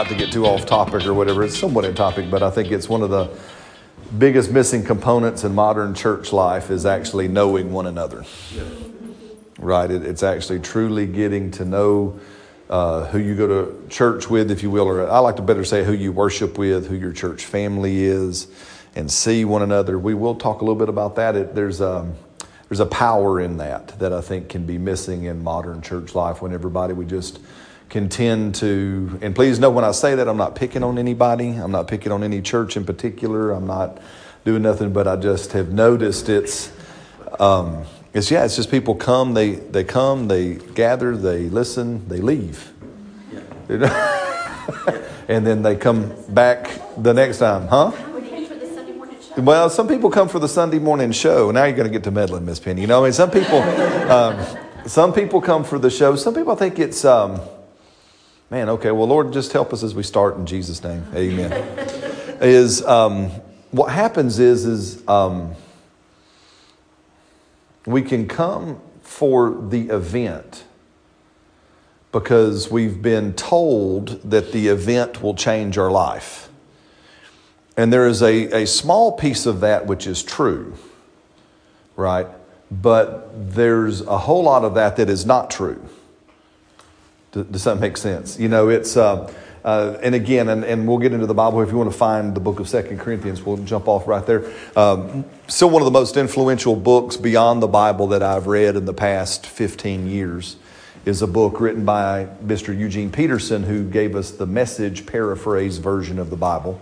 not to get too off topic or whatever, it's somewhat in topic, but I think it's one of the biggest missing components in modern church life is actually knowing one another. Right? It, it's actually truly getting to know uh, who you go to church with, if you will, or I like to better say who you worship with, who your church family is, and see one another. We will talk a little bit about that. It, there's um, there's a power in that that I think can be missing in modern church life when everybody we just can tend to, and please know when I say that, I'm not picking on anybody. I'm not picking on any church in particular. I'm not doing nothing, but I just have noticed it's, um, it's yeah, it's just people come, they, they come, they gather, they listen, they leave. Yeah. and then they come back the next time, huh? Well, some people come for the Sunday morning show. Now you're going to get to meddling, Miss Penny. You know, I mean, some people, um, some people come for the show. Some people think it's, um, man, okay. Well, Lord, just help us as we start in Jesus' name. Amen. is um, what happens is is um, we can come for the event because we've been told that the event will change our life. And there is a, a small piece of that which is true, right? But there's a whole lot of that that is not true. Does that make sense? You know, it's, uh, uh, and again, and, and we'll get into the Bible if you want to find the book of Second Corinthians, we'll jump off right there. Um, still one of the most influential books beyond the Bible that I've read in the past 15 years is a book written by Mr. Eugene Peterson, who gave us the message paraphrase version of the Bible.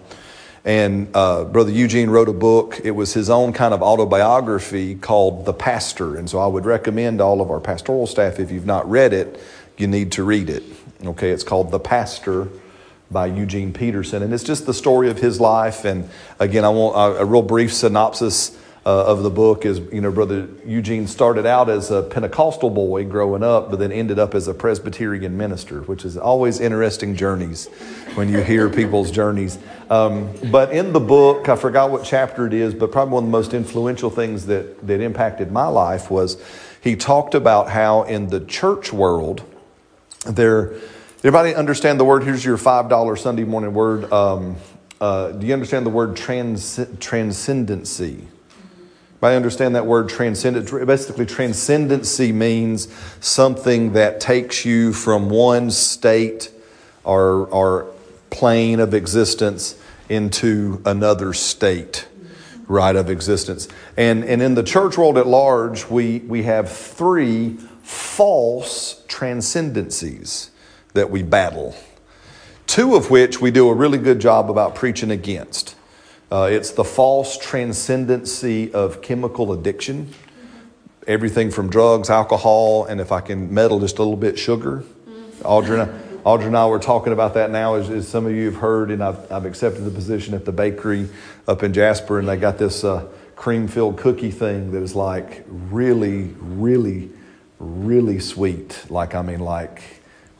And uh, Brother Eugene wrote a book. It was his own kind of autobiography called The Pastor. And so I would recommend all of our pastoral staff, if you've not read it, you need to read it. Okay, it's called The Pastor by Eugene Peterson. And it's just the story of his life. And again, I want a, a real brief synopsis uh, of the book is, you know, Brother Eugene started out as a Pentecostal boy growing up, but then ended up as a Presbyterian minister, which is always interesting journeys when you hear people's journeys. Um, but in the book, I forgot what chapter it is, but probably one of the most influential things that, that impacted my life was he talked about how in the church world, there, everybody understand the word? Here's your $5 Sunday morning word. Um, uh, do you understand the word trans, transcendency? I understand that word transcendent. Basically, transcendency means something that takes you from one state or, or plane of existence into another state, right, of existence. And, and in the church world at large, we, we have three false transcendencies that we battle, two of which we do a really good job about preaching against. Uh, it's the false transcendency of chemical addiction, everything from drugs, alcohol, and if I can meddle just a little bit, sugar. Audrey and I, Audrey and I were talking about that now, as, as some of you have heard, and I've, I've, accepted the position at the bakery up in Jasper, and they got this uh, cream filled cookie thing that is like really, really, really sweet. Like, I mean, like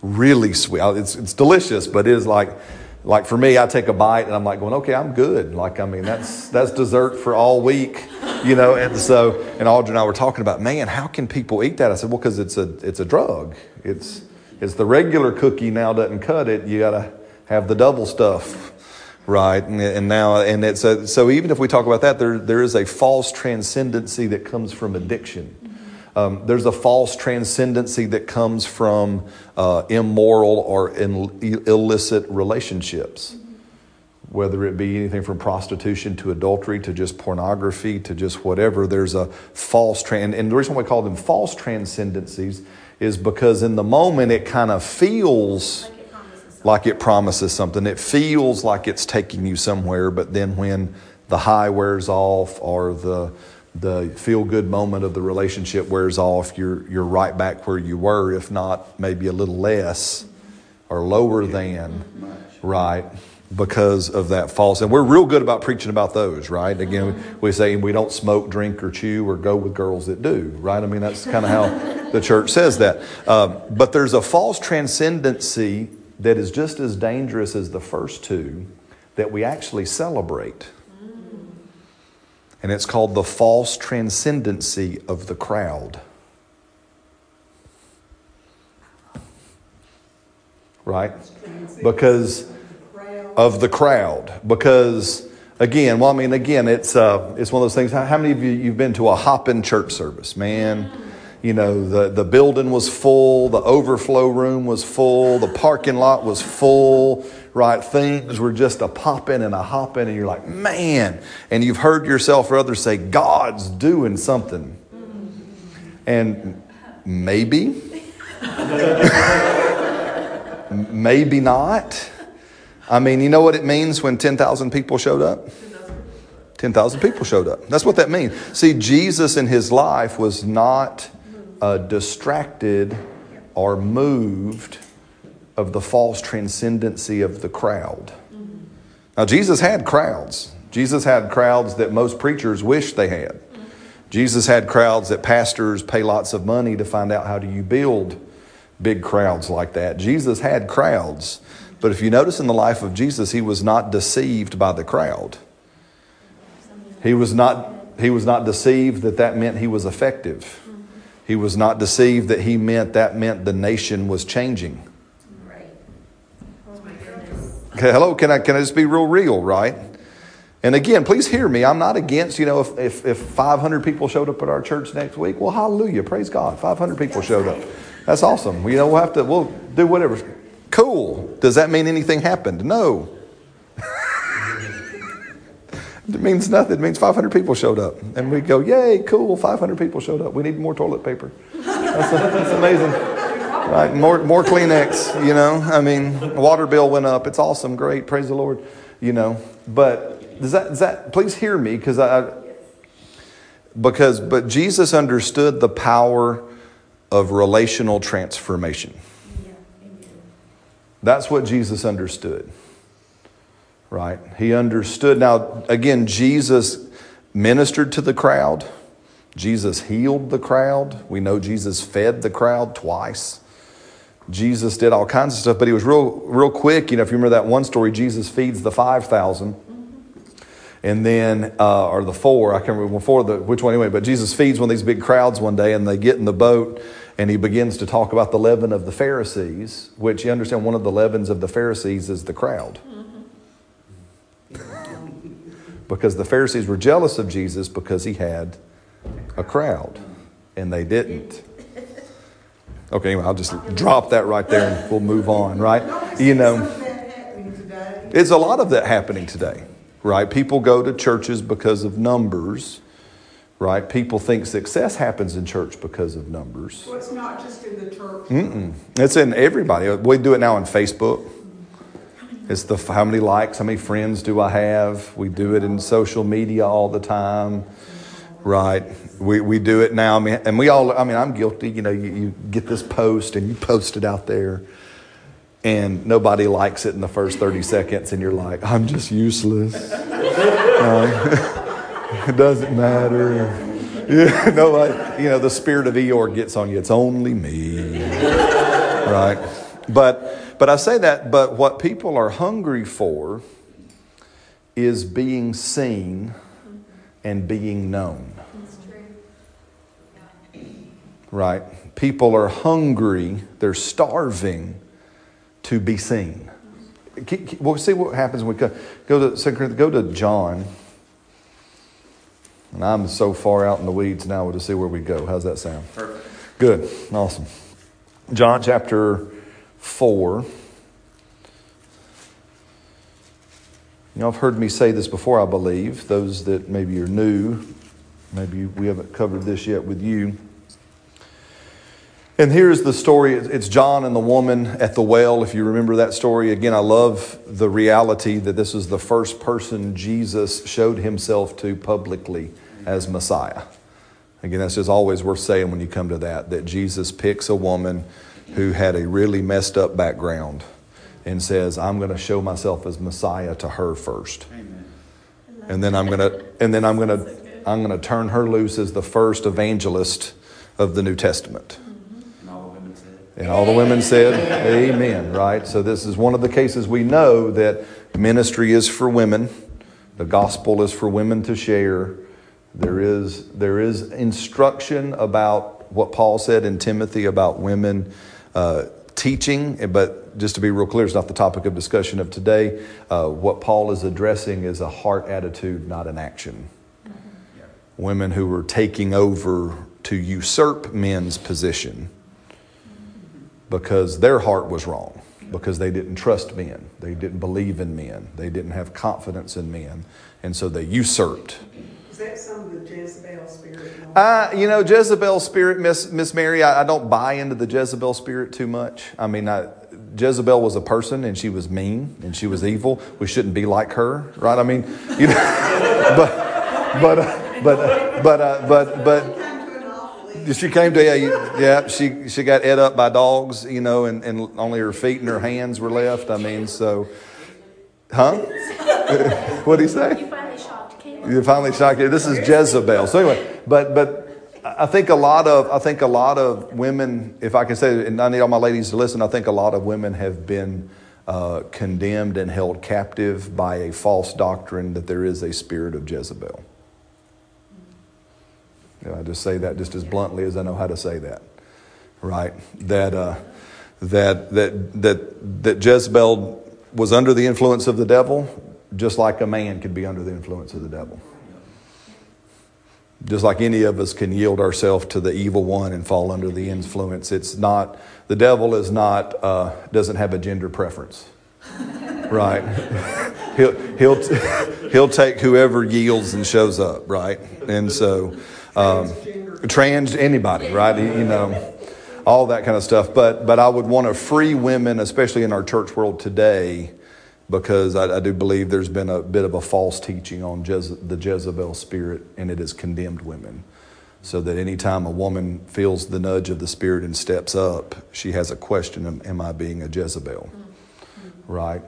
really sweet. It's, it's delicious, but it is like, like for me, I take a bite and I'm like going, okay, I'm good. Like, I mean, that's, that's dessert for all week, you know? And so, and Audrey and I were talking about, man, how can people eat that? I said, well, cause it's a, it's a drug. It's, it's the regular cookie now doesn't cut it. You gotta have the double stuff. Right. And, and now, and it's a, so even if we talk about that, there, there is a false transcendency that comes from addiction. Um, there's a false transcendency that comes from uh, immoral or in, illicit relationships, whether it be anything from prostitution to adultery to just pornography to just whatever. There's a false trans, and the reason why we call them false transcendencies is because in the moment it kind of feels like like it promises something. It feels like it's taking you somewhere, but then when the high wears off or the the feel good moment of the relationship wears off, you're, you're right back where you were, if not maybe a little less or lower than, right? Because of that false. And we're real good about preaching about those, right? Again, we say we don't smoke, drink, or chew or go with girls that do, right? I mean, that's kind of how the church says that. Um, but there's a false transcendency that is just as dangerous as the first two that we actually celebrate and it's called the false transcendency of the crowd. Right? because of the crowd. Because again, well, I mean, again, it's uh, it's one of those things. How, how many of you you've been to a hopping church service, man? You know, the, the building was full, the overflow room was full, the parking lot was full, right? Things were just a popping and a hopping, and you're like, man. And you've heard yourself or others say, God's doing something. And maybe, maybe not. I mean, you know what it means when 10,000 people showed up? 10,000 people showed up. That's what that means. See, Jesus in his life was not uh, distracted or moved of the false transcendency of the crowd. Now, Jesus had crowds. Jesus had crowds that most preachers wish they had. Jesus had crowds that pastors pay lots of money to find out how do you build big crowds like that. Jesus had crowds. But if you notice in the life of Jesus, he was not deceived by the crowd. He was not, he was not deceived that that meant he was effective. He was not deceived that he meant that meant the nation was changing. Right. Oh my goodness. Okay, hello, can I, can I just be real real, right? And again, please hear me. I'm not against, you know, if, if, if 500 people showed up at our church next week, well, hallelujah, praise God. 500 people showed up. That's awesome. You know, we'll have to, we'll do whatever. Cool. Does that mean anything happened? No. It means nothing. It means 500 people showed up. And we go, yay, cool, 500 people showed up. We need more toilet paper. That's, that's amazing. Right? More, more Kleenex, you know. I mean, water bill went up. It's awesome. Great. Praise the Lord. You know. But does that, does that please hear me because I, because, but Jesus understood the power of relational transformation. That's what Jesus understood, right? He understood. Now, again, Jesus ministered to the crowd, Jesus healed the crowd. We know Jesus fed the crowd twice. Jesus did all kinds of stuff, but he was real, real quick. You know, if you remember that one story, Jesus feeds the 5,000 and then uh, or the four i can't remember before the which one anyway but jesus feeds one of these big crowds one day and they get in the boat and he begins to talk about the leaven of the Pharisees, which you understand one of the leavens of the Pharisees is the crowd. Because the Pharisees were jealous of Jesus because he had a crowd, and they didn't. Okay, anyway, I'll just drop that right there and we'll move on, right? You know, it's a lot of that happening today, right? People go to churches because of numbers right? People think success happens in church because of numbers. Well, it's not just in the church. Mm-mm. It's in everybody. We do it now on Facebook. It's the how many likes, how many friends do I have? We do it in social media all the time, right? We, we do it now, I mean, and we all. I mean, I'm guilty. You know, you, you get this post and you post it out there, and nobody likes it in the first thirty seconds, and you're like, I'm just useless. Uh, it doesn't matter. Yeah, no, like, you know, the spirit of Eeyore gets on you. It's only me. right? But, but I say that, but what people are hungry for is being seen and being known. Right? People are hungry, they're starving to be seen. We'll see what happens when we go, go to go to John and I'm so far out in the weeds now, we'll just see where we go. How's that sound? Perfect. Good. Awesome. John chapter 4. You know, I've heard me say this before, I believe. Those that maybe are new, maybe we haven't covered this yet with you. And here's the story it's John and the woman at the well. If you remember that story, again, I love the reality that this is the first person Jesus showed himself to publicly as Messiah. Again, that's just always worth saying when you come to that, that Jesus picks a woman who had a really messed up background and says, I'm going to show myself as Messiah to her first. And then I'm going to, and then I'm going to, I'm going to turn her loose as the first evangelist of the New Testament. And all the women said, Amen, right? So, this is one of the cases we know that ministry is for women, the gospel is for women to share. There is, there is instruction about what Paul said in Timothy about women uh, teaching, but just to be real clear, it's not the topic of discussion of today. Uh, what Paul is addressing is a heart attitude, not an action. Women who were taking over to usurp men's position because their heart was wrong, because they didn't trust men, they didn't believe in men, they didn't have confidence in men, and so they usurped. Is that some of the Jezebel spirit? Uh, you know, Jezebel spirit, Miss Miss Mary. I, I, don't buy into the Jezebel spirit too much. I mean, I, Jezebel was a person, and she was mean, and she was evil. We shouldn't be like her, right? I mean, you know, but but uh, but uh, but uh, but but. She came to yeah, yeah. She she got ate up by dogs, you know, and, and only her feet and her hands were left. I mean, so, huh? what do you say? You finally shocked you. This is Jezebel. So anyway, but but I think a lot of I think a lot of women, if I can say, and I need all my ladies to listen. I think a lot of women have been uh, condemned and held captive by a false doctrine that there is a spirit of Jezebel. I just say that just as bluntly as I know how to say that, right? That uh, that that that that Jezebel was under the influence of the devil, just like a man could be under the influence of the devil. Just like any of us can yield ourselves to the evil one and fall under the influence. It's not, the devil is not, uh, doesn't have a gender preference. right? he'll, he'll, he'll take whoever yields and shows up, right? And so, um, trans, anybody, right? You know, all that kind of stuff. But, but I would want to free women, especially in our church world today, because I, I, do believe there's been a bit of a false teaching on Jeze- the Jezebel spirit, and it has condemned women. So that anytime a woman feels the nudge of the spirit and steps up, she has a question Am, am I being a Jezebel? Mm-hmm. Right?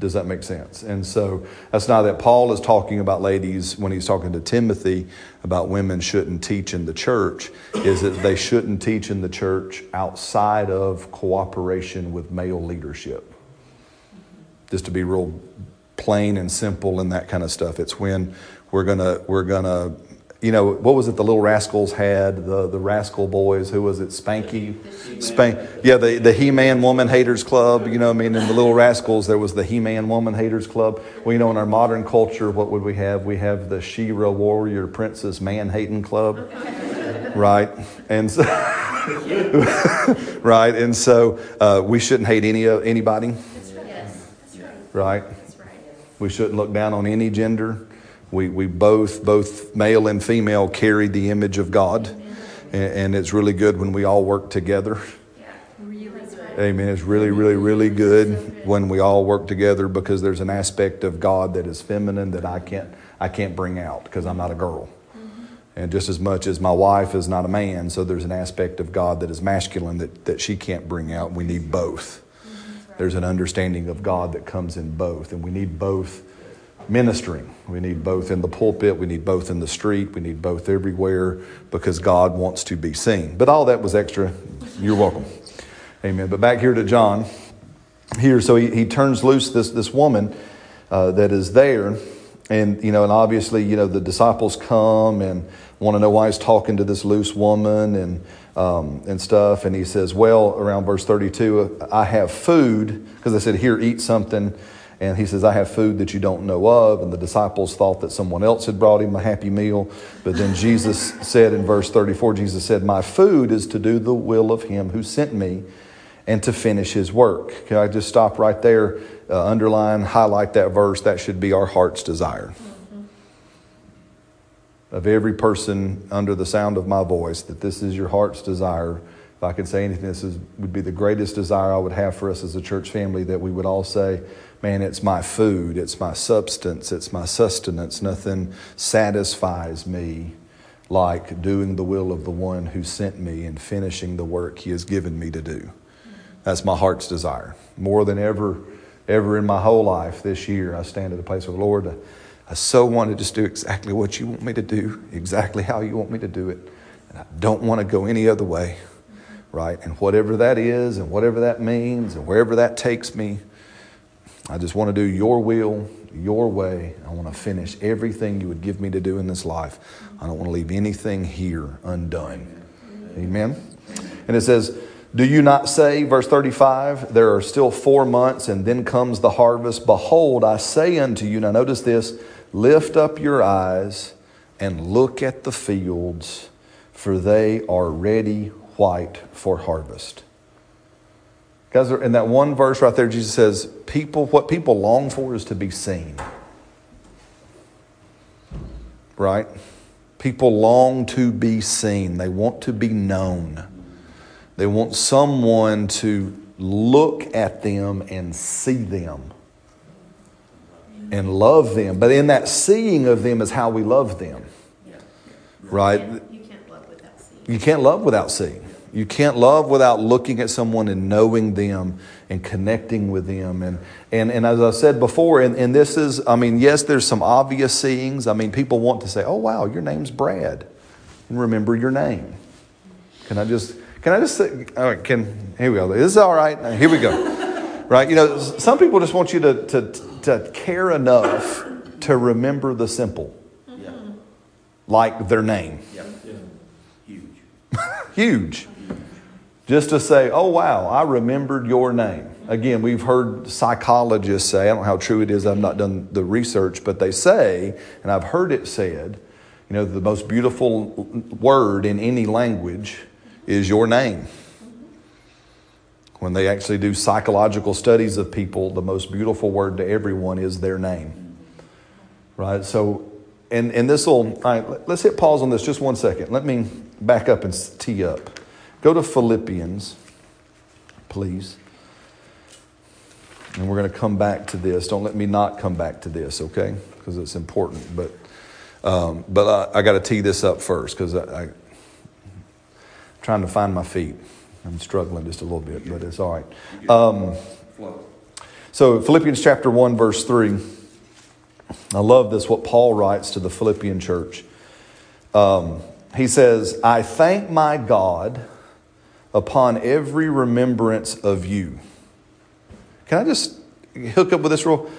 Does that make sense? And so that's not that Paul is talking about ladies when he's talking to Timothy about women shouldn't teach in the church, is that they shouldn't teach in the church outside of cooperation with male leadership just to be real plain and simple and that kind of stuff. It's when we're gonna we're gonna you know what was it the little rascals had? The the rascal boys. Who was it? Spanky? Spank yeah the the He Man Woman Haters Club you know I mean? In the little rascals there was the He Man Woman Haters Club. Well you know in our modern culture what would we have? We have the She-Ra Warrior Princess Man Hating Club. Right? And so right? And so uh, we shouldn't hate any anybody right? We shouldn't look down on any gender. We, we both, both male and female, carry the image of God. And, and it's really good when we all work together. Amen. It's really, really, really good when we all work together because there's an aspect of God that is feminine that I can't, I can't bring out because I'm not a girl. And just as much as my wife is not a man, so there's an aspect of God that is masculine that, that she can't bring out. We need both there's an understanding of God that comes in both. And we need both ministering. We need both in the pulpit, we need both in the street, we need both everywhere because God wants to be seen. But all that was extra. You're welcome. Amen. But back here to John. Here, so he, he turns loose this, this woman uh, that is there. And, you know, and obviously, you know, the disciples come and want to know why he's talking to this loose woman. And, um, and stuff. And he says, Well, around verse 32, I have food, because I said, Here, eat something. And he says, I have food that you don't know of. And the disciples thought that someone else had brought him a happy meal. But then Jesus said in verse 34, Jesus said, My food is to do the will of him who sent me and to finish his work. Can I just stop right there, uh, underline, highlight that verse? That should be our heart's desire of every person under the sound of my voice that this is your heart's desire. If I could say anything, this is, would be the greatest desire I would have for us as a church family that we would all say, Man, it's my food, it's my substance, it's my sustenance. Nothing satisfies me like doing the will of the one who sent me and finishing the work he has given me to do. That's my heart's desire. More than ever, ever in my whole life this year, I stand at a place of the Lord, I so want to just do exactly what you want me to do, exactly how you want me to do it. And I don't want to go any other way, right? And whatever that is, and whatever that means, and wherever that takes me, I just want to do your will, your way. I want to finish everything you would give me to do in this life. I don't want to leave anything here undone. Amen. And it says, Do you not say, verse 35, there are still four months and then comes the harvest? Behold, I say unto you, now notice this, lift up your eyes and look at the fields, for they are ready white for harvest. Guys, in that one verse right there, Jesus says, people, what people long for is to be seen. Right? People long to be seen. They want to be known. They want someone to look at them and see them and love them. But in that seeing of them is how we love them. Right? You can't love without seeing. You can't love without seeing. You can't love without looking at someone and knowing them and connecting with them. And, and, and as I said before, and, and this is, I mean, yes, there's some obvious seeings. I mean, people want to say, oh, wow, your name's Brad. And remember your name. Can I just, can I just say, all right, can, here we go. This is all right. Here we go. right? You know, some people just want you to, to, to care enough to remember the simple, Yeah, like their name. yeah, huge. Huge. Just to say, oh, wow, I remembered your name. Again, we've heard psychologists say, I don't know how true it is, I've not done the research, but they say, and I've heard it said, you know, the most beautiful word in any language is your name. When they actually do psychological studies of people, the most beautiful word to everyone is their name. Right? So, and, and this will, right, let's hit pause on this just one second. Let me back up and tee up. Go to Philippians, please. And we're going to come back to this. Don't let me not come back to this, okay? Because it's important. But, um, but I, I got to tee this up first because I, I, am trying to find my feet. I'm struggling just a little bit, but it's all right. Um, so, Philippians chapter 1, verse 3. I love this, what Paul writes to the Philippian church. Um, he says, I thank my God upon every remembrance of you. Can I just hook up with this real?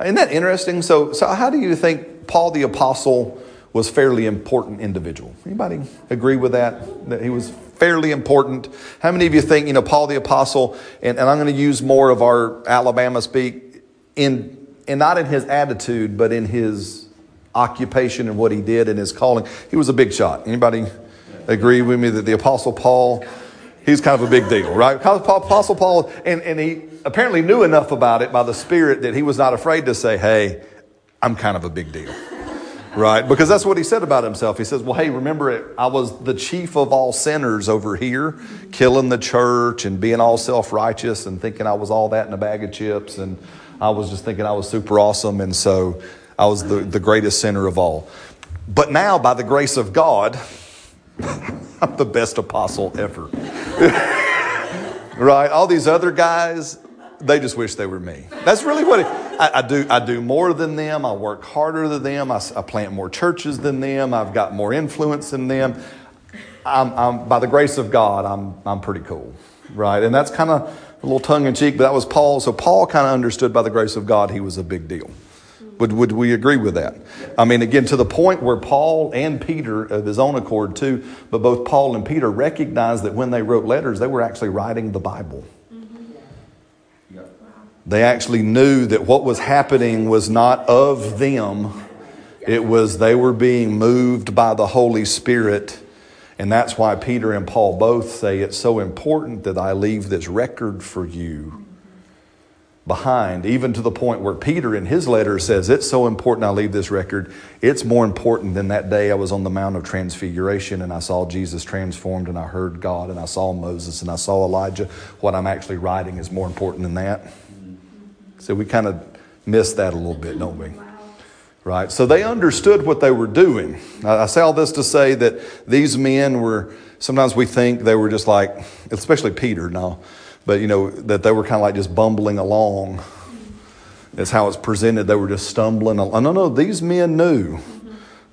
Isn't that interesting? So, so how do you think Paul the apostle was fairly important individual? Anybody agree with that? That he was fairly important. How many of you think you know Paul the apostle? And, and I'm going to use more of our Alabama speak in and not in his attitude, but in his occupation and what he did and his calling. He was a big shot. Anybody agree with me that the apostle Paul? He's kind of a big deal, right? Apostle Paul, and, and he apparently knew enough about it by the Spirit that he was not afraid to say, hey, I'm kind of a big deal, right? Because that's what he said about himself. He says, well, hey, remember it, I was the chief of all sinners over here, killing the church and being all self righteous and thinking I was all that in a bag of chips. And I was just thinking I was super awesome. And so I was the, the greatest sinner of all. But now, by the grace of God, I'm the best apostle ever. right? All these other guys, they just wish they were me. That's really what it, I, I do. I do more than them. I work harder than them. I, I plant more churches than them. I've got more influence than them. I'm, I'm, by the grace of God, I'm, I'm pretty cool, right? And that's kind of a little tongue in cheek, but that was Paul. So Paul kind of understood by the grace of God he was a big deal. Would, would we agree with that? I mean, again, to the point where Paul and Peter, of his own accord too, but both Paul and Peter recognized that when they wrote letters, they were actually writing the Bible. They actually knew that what was happening was not of them, it was they were being moved by the Holy Spirit. And that's why Peter and Paul both say it's so important that I leave this record for you behind, even to the point where Peter in his letter says, It's so important I leave this record. It's more important than that day I was on the Mount of Transfiguration and I saw Jesus transformed and I heard God and I saw Moses and I saw Elijah. What I'm actually writing is more important than that. So we kind of miss that a little bit, don't we? Right? So they understood what they were doing. I say all this to say that these men were, sometimes we think they were just like, especially Peter now, but you know, that they were kind of like just bumbling along. That's how it's presented. They were just stumbling along. No, no, these men knew.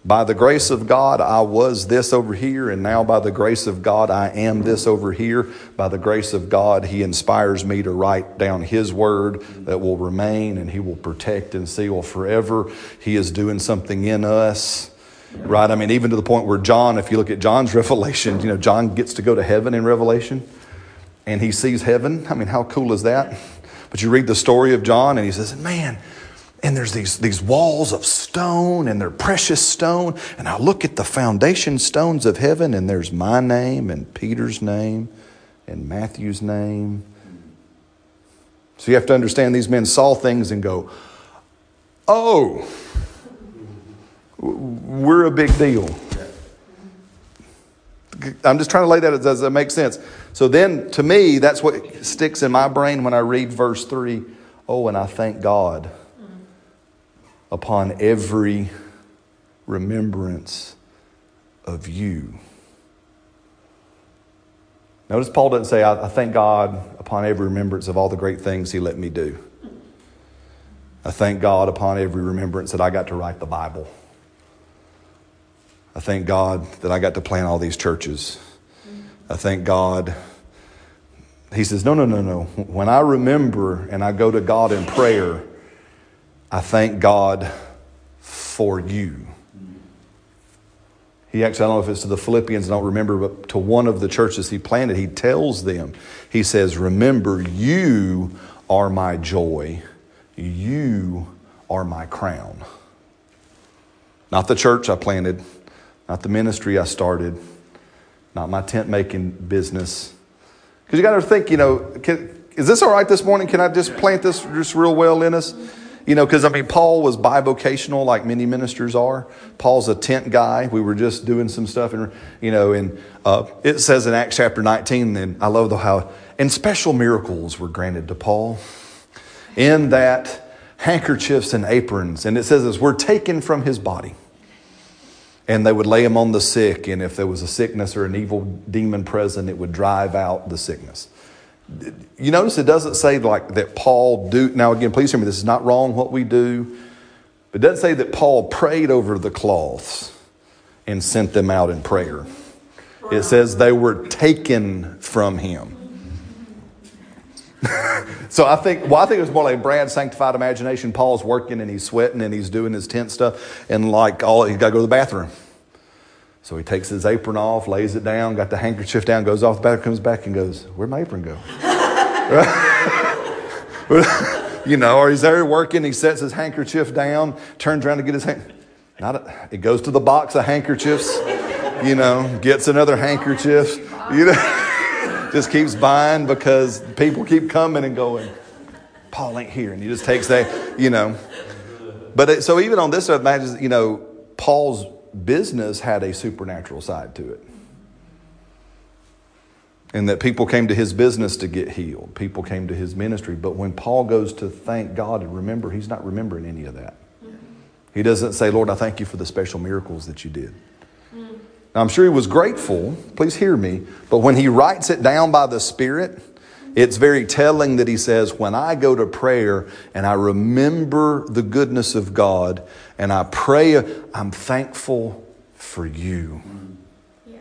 By the grace of God, I was this over here, and now by the grace of God, I am this over here. By the grace of God, He inspires me to write down His word that will remain and He will protect and seal forever. He is doing something in us, right? I mean, even to the point where John, if you look at John's revelation, you know, John gets to go to heaven in Revelation. and he sees heaven. I mean, how cool is that? But you read the story of John, and he says, Man, and there's these, these walls of stone, and they're precious stone. And I look at the foundation stones of heaven, and there's my name, and Peter's name, and Matthew's name. So you have to understand these men saw things and go, Oh, we're a big deal. I'm just trying to lay that as does that make sense. So then, to me, that's what sticks in my brain when I read verse 3. Oh, and I thank God upon every remembrance of you. Notice Paul doesn't say, I, I thank God upon every remembrance of all the great things he let me do. I thank God upon every remembrance that I got to write the Bible. I thank God that I got to plant all these churches. I thank God. He says, No, no, no, no. When I remember and I go to God in prayer, I thank God for you. He actually, I don't know if it's to the Philippians, I don't remember, but to one of the churches he planted, he tells them, he says, Remember, you are my joy, you are my crown. Not the church I planted, not the ministry I started, not my tent making business. Because you got to think, you know, can, is this all right this morning? Can I just plant this just real well in us? You know, because I mean, Paul was bivocational like many ministers are. Paul's a tent guy. We were just doing some stuff, and you know, and uh, it says in Acts chapter 19, and I love the how, and special miracles were granted to Paul in that handkerchiefs and aprons, and it says this, were taken from his body and they would lay him on the sick and if there was a sickness or an evil demon present it would drive out the sickness you notice it doesn't say like that paul do now again please hear me this is not wrong what we do but it doesn't say that paul prayed over the cloths and sent them out in prayer it says they were taken from him so I think, well, I think it was more like Brad's sanctified imagination. Paul's working and he's sweating and he's doing his tent stuff, and like all, he's got to go to the bathroom. So he takes his apron off, lays it down, got the handkerchief down, goes off the bathroom, comes back and goes, "Where'd my apron go?" you know, or he's there working, he sets his handkerchief down, turns around to get his hand. Not a, it goes to the box of handkerchiefs, you know, gets another handkerchief, you know just keeps buying because people keep coming and going, Paul ain't here. And he just takes that, you know. But it, so even on this, imagine, you know, Paul's business had a supernatural side to it. And that people came to his business to get healed. People came to his ministry. But when Paul goes to thank God and remember, he's not remembering any of that. He doesn't say, Lord, I thank you for the special miracles that you did. Now, I'm sure he was grateful, please hear me, but when he writes it down by the Spirit, it's very telling that he says, When I go to prayer and I remember the goodness of God and I pray, I'm thankful for you. Yeah.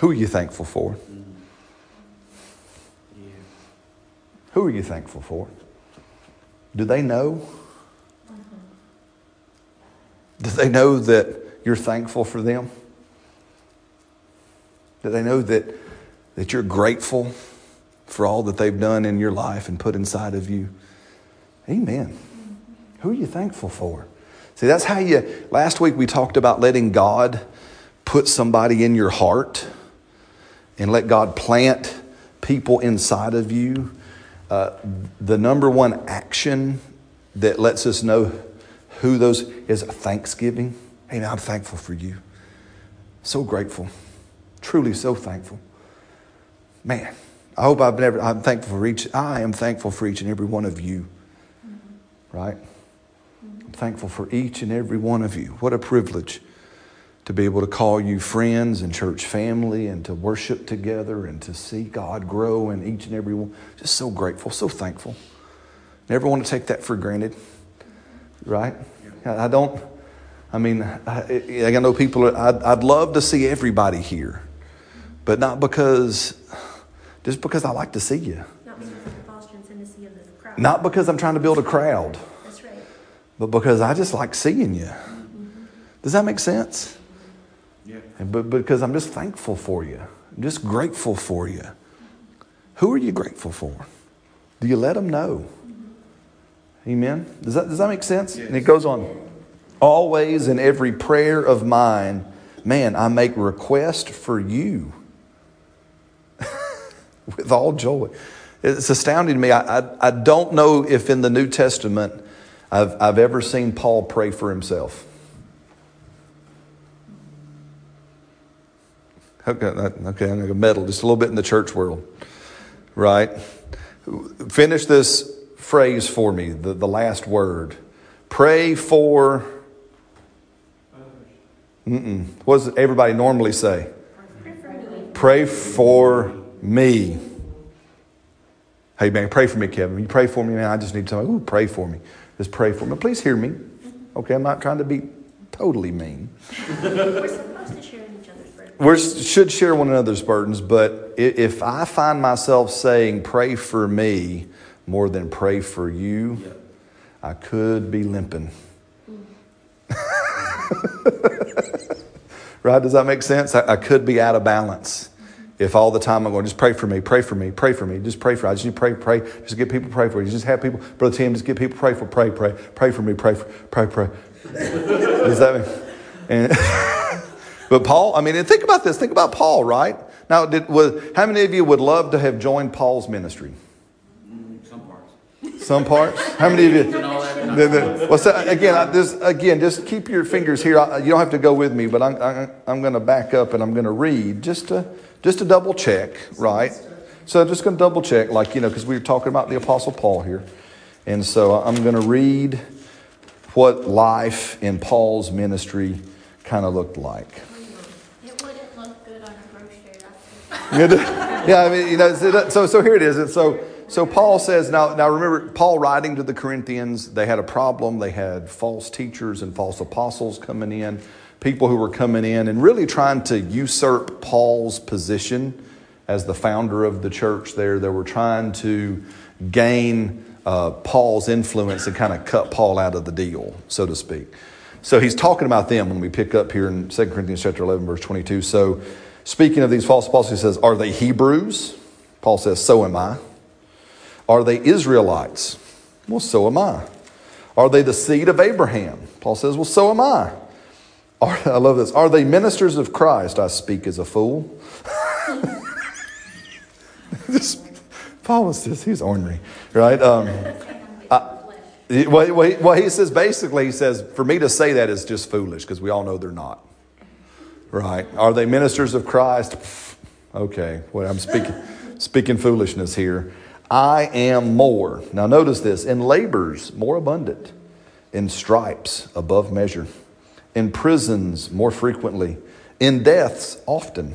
Who are you thankful for? Yeah. Who are you thankful for? Do they know? Do they know that you're thankful for them? Do they know that, that you're grateful for all that they've done in your life and put inside of you? Amen. Who are you thankful for? See, that's how you, last week we talked about letting God put somebody in your heart and let God plant people inside of you. Uh, the number one action that lets us know who those is thanksgiving. Hey, I'm thankful for you. So grateful. Truly so thankful. Man, I hope I've never, I'm thankful for each, I am thankful for each and every one of you. Right? I'm thankful for each and every one of you. What a privilege to be able to call you friends and church family and to worship together and to see God grow in each and every one. Just so grateful, so thankful. Never want to take that for granted right? I don't, I mean, I, I know people, I'd, I'd love to see everybody here, but not because, just because I like to see you. Not because. Not because I'm trying to build a crowd. That's right. But because I just like seeing you. Mm-hmm. Does that make sense? Yeah. But because I'm just thankful for you. I'm just grateful for you. Who are you grateful for? Do you let them know? Amen. Does that, does that make sense? And it goes on. Always in every prayer of mine, man, I make request for you with all joy. It's astounding to me. I, I, I, don't know if in the New Testament I've, I've ever seen Paul pray for himself. Okay, okay, I'm going to meddle just a little bit in the church world, right? Finish this phrase for me, the, the last word. Pray for. Mm-mm. What does everybody normally say? Pray for me. Hey, man, pray for me, Kevin. You pray for me, man. I just need somebody. Ooh, pray for me. Just pray for me. Please hear me. Okay, I'm not trying to be totally mean. We're supposed to share each other's burdens. We should share one another's burdens, but if I find myself saying, pray for me more than pray for you, yep. I could be limping. Mm. right? Does that make sense? I, I could be out of balance. If all the time I'm going, just pray for me, pray for me, pray for me, just pray for. Me. I just need to pray, pray, just get people to pray for you. Just have people, brother Tim, just get people to pray for, pray, pray, pray for me, pray, for, pray, pray. Does that mean? And, but Paul, I mean, think about this. Think about Paul, right? Now, did, was, how many of you would love to have joined Paul's ministry? Some parts. Some parts. How many of you? well, so again, I, this, again, just keep your fingers here. I, you don't have to go with me, but I'm, I'm, I'm going to back up and I'm going to read just to just to double check, right? So I'm just going to double check, like, you know, because we were talking about the Apostle Paul here. And so I'm going to read what life in Paul's ministry kind of looked like. It wouldn't look good on a brochure. yeah, I mean, you know, so, so here it is. And so, so Paul says, now, now remember, Paul writing to the Corinthians, they had a problem. They had false teachers and false apostles coming in people who were coming in and really trying to usurp Paul's position as the founder of the church there. They were trying to gain uh, Paul's influence and kind of cut Paul out of the deal, so to speak. So he's talking about them when we pick up here in 2 Corinthians chapter 11, verse 22. So speaking of these false apostles, he says, Are they Hebrews? Paul says, So am I. Are they Israelites? Well, so am I. Are they the seed of Abraham? Paul says, Well, so am I. Are, I love this. Are they ministers of Christ? I speak as a fool. just, Paul was just, he's ornery, right? Um, well, he says basically, he says, for me to say that is just foolish because we all know they're not. Right? Are they ministers of Christ? Okay, well, I'm speaking, speaking foolishness here. I am more. Now, notice this in labors more abundant, in stripes above measure in prisons more frequently, in deaths often.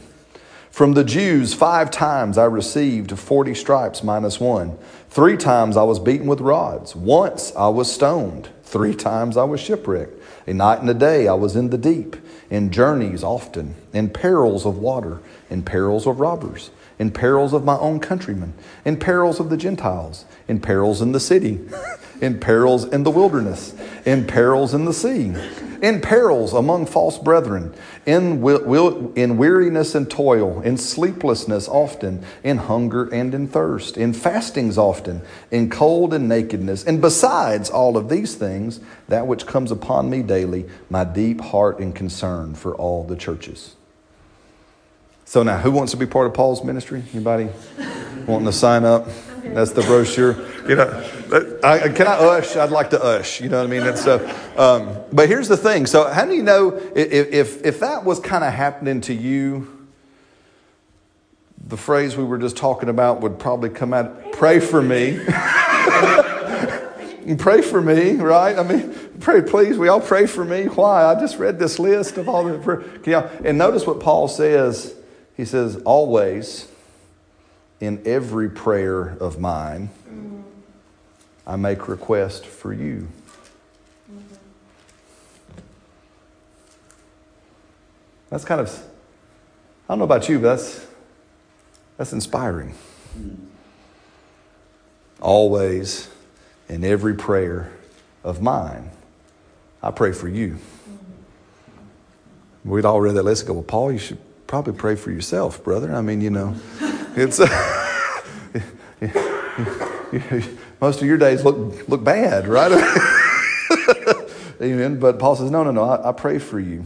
From the Jews, five times I received 40 stripes minus one. Three times I was beaten with rods. Once I was stoned. Three times I was shipwrecked. A night and a day I was in the deep, in journeys often, in perils of water, in perils of robbers, in perils of my own countrymen, in perils of the Gentiles, in perils in the city, in perils in the wilderness, in perils in the sea in perils among false brethren, in, in weariness and toil, in sleeplessness often, in hunger and in thirst, in fastings often, in cold and nakedness. And besides all of these things, that which comes upon me daily, my deep heart and concern for all the churches. So now, who wants to be part of Paul's ministry? Anybody wanting to sign up? That's the brochure. You know, I, can I ush? I'd like to ush. You know what I mean? So, um, but here's the thing. So, how do you know if if, if that was kind of happening to you? The phrase we were just talking about would probably come out. Pray for me. pray for me, right? I mean, pray, please. We all pray for me. Why? I just read this list of all the. Know, and notice what Paul says. He says, always in every prayer of mine, I make request for you. That's kind of, I don't know about you, but that's, that's inspiring. Always, in every prayer of mine, I pray for you. We'd all read that list and go, well, Paul, you should probably pray for yourself, brother. I mean, you know, it's most of your days look look bad, right? Amen. But Paul says, no, no, no. I, I pray for you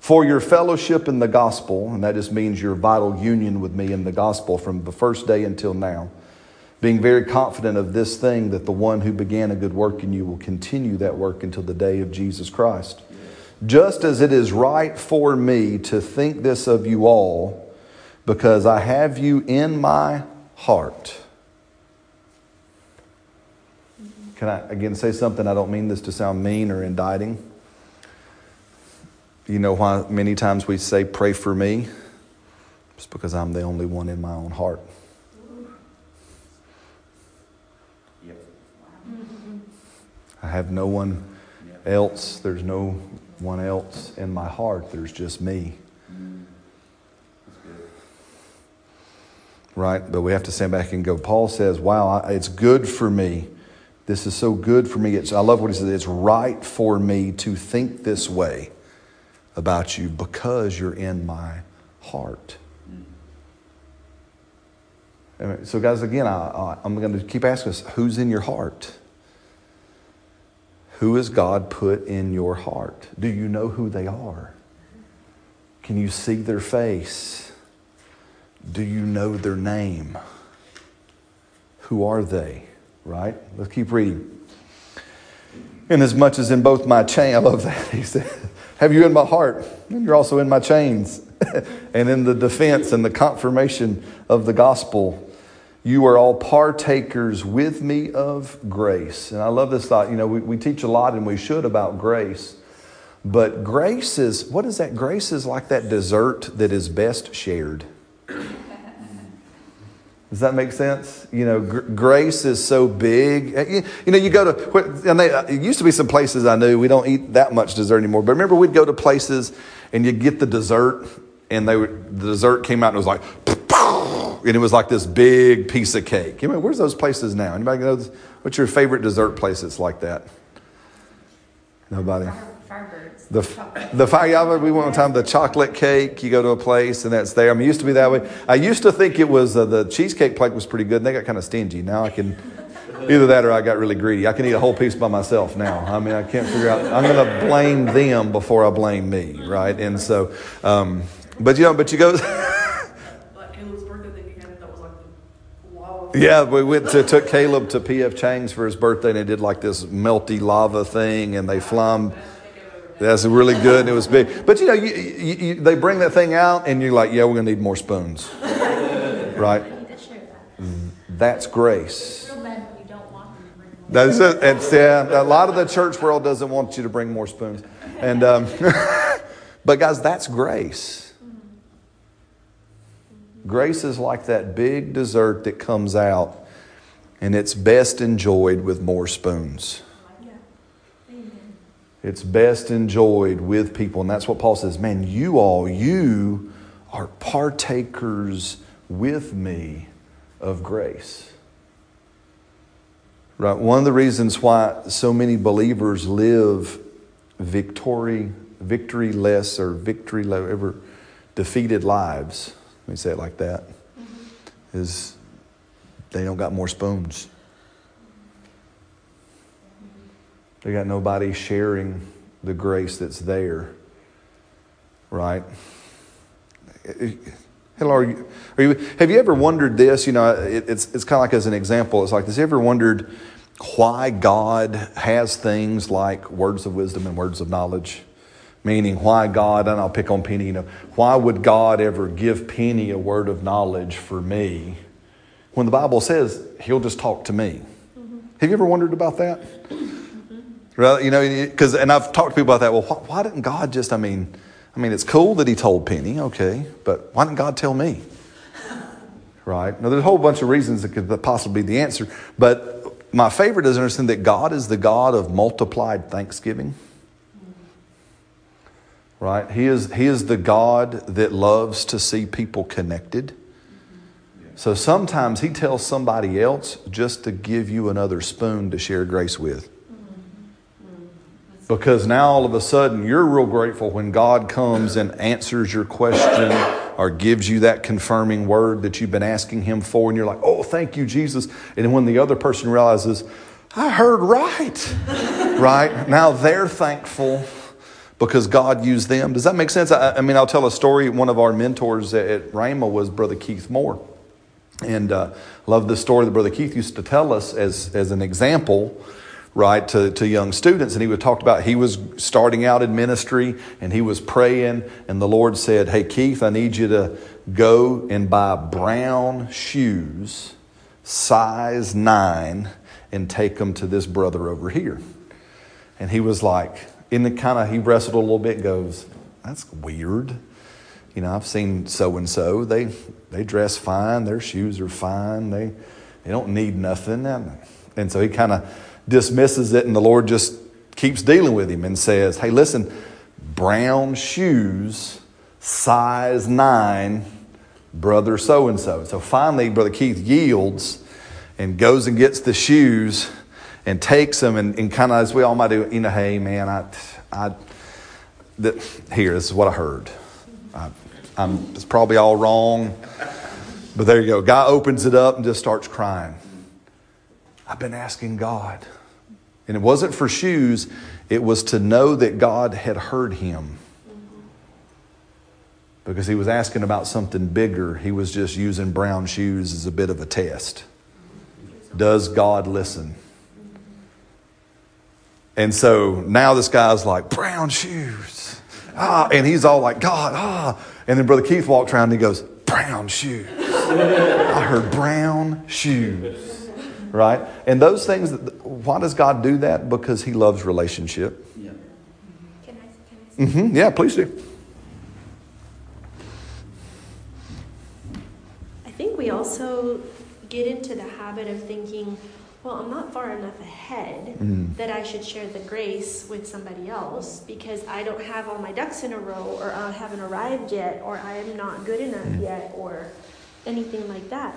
for your fellowship in the gospel, and that just means your vital union with me in the gospel from the first day until now, being very confident of this thing that the one who began a good work in you will continue that work until the day of Jesus Christ. Just as it is right for me to think this of you all, because I have you in my heart. Can I again say something? I don't mean this to sound mean or indicting. You know why many times we say, Pray for me? It's because I'm the only one in my own heart. Yep. I have no one else. There's no one else in my heart. There's just me. Right? But we have to stand back and go. Paul says, Wow, it's good for me. This is so good for me. It's, I love what he says. It's right for me to think this way about you because you're in my heart. So, guys, again, I, am going to keep asking us who's in your heart? Who has God put in your heart? Do you know who they are? Can you see their face? Do you know their name? Who are they? Right? Let's keep reading. Inasmuch as much as in both my chain, I love that. He said, have you in my heart, and you're also in my chains. and in the defense and the confirmation of the gospel, you are all partakers with me of grace. And I love this thought. You know, we, we teach a lot and we should about grace. But grace is, what is that? Grace is like that dessert that is best shared. Does that make sense? You know, gr- grace is so big. Uh, you, you, know, you go to, and they, uh, it used to be some places I knew, we don't eat that much dessert anymore. But remember, we'd go to places and you'd get the dessert, and they would, the dessert came out and it was like, and it was like this big piece of cake. You know, where's those places now? Anybody know, what's your favorite dessert place that's like that? Nobody? The, the fire, we went one time, the chocolate cake, you go to a place and that's there. I mean, used to be that way. I used to think it was, uh, the cheesecake plate was pretty good and they got kind of stingy. Now I can, either that or I got really greedy. I can eat a whole piece by myself now. I mean, I can't figure out, I'm going to blame them before I blame me, right? And so, um, but you know, but you go, Yeah, we went to took Caleb to PF Chang's for his birthday, and they did like this melty lava thing, and they flum. That's really good. And it was big. But you know, you, you, you, they bring that thing out, and you're like, yeah, we're going to need more spoons. right? That's grace. That is it. It's, yeah, a lot of the church world doesn't want you to bring more spoons. And, um, but guys, that's grace. Grace is like that big dessert that comes out, and it's best enjoyed with more spoons. It's best enjoyed with people. And that's what Paul says man, you all, you are partakers with me of grace. Right? One of the reasons why so many believers live victory, victory less or victory ever defeated lives, let me say it like that, mm-hmm. is they don't got more spoons. They got nobody sharing the grace that's there, right? Hello, are you, are you, have you ever wondered this? You know, it, it's, it's kind of like as an example, it's like. Have you ever wondered why God has things like words of wisdom and words of knowledge? Meaning, why God, and I'll pick on Penny, you know, why would God ever give Penny a word of knowledge for me when the Bible says he'll just talk to me? Mm-hmm. Have you ever wondered about that? Right? You know, because and I've talked to people about that. Well, why, why, didn't God just? I mean, I mean, it's cool that He told Penny, okay, but why didn't God tell me? Right? Now, there's a whole bunch of reasons that could possibly be the answer, but my favorite is understand that God is the God of multiplied thanksgiving. Right? He is, he is the God that loves to see people connected. So sometimes he tells somebody else just to give you another spoon to share grace with Because now all of a sudden you're real grateful when God comes and answers your question or gives you that confirming word that you've been asking Him for, and you're like, oh, thank you, Jesus. And when the other person realizes, I heard right, right? Now they're thankful because God used them. Does that make sense? I, I mean, I'll tell a story. One of our mentors at, at was Brother Keith Moore. And uh, love the story that Brother Keith used to tell us as, as an example right, to, to young students. And he would talk about he was starting out in ministry and he was praying, and the Lord said, Hey, Keith, I need you to go and buy brown shoes, size nine, and take them to this brother over here. And he was like, in the kind of, he wrestled a little bit, goes, That's weird. You know, I've seen so and so. They they dress fine. Their shoes are fine. They they don't need nothing. And and so he kind of dismisses it, and the Lord just keeps dealing with him and says, Hey, listen, brown shoes, size nine, brother so and so. So finally, Brother Keith yields and goes and gets the shoes and takes them, and, and kind of as we all might do, you know, hey, man, I, I, the, here, this is what I heard. I, I'm, it's probably all wrong, but there you go. Guy opens it up and just starts crying. I've been asking God. And it wasn't for shoes, it was to know that God had heard him. Because he was asking about something bigger. He was just using brown shoes as a bit of a test. Does God listen? And so now this guy's like, brown shoes. Ah, and he's all like, God, ah. And then Brother Keith walks around and he goes, brown shoes. I heard brown shoes right? And those things, why does God do that? Because He loves relationship. Yeah. Can I, can I say? hmm Yeah, please do. I think we also get into the habit of thinking, well, I'm not far enough ahead Mm. that I should share the grace with somebody else because I don't have all my ducks in a row or I haven't arrived yet or I am not good enough Mm. yet or anything like that.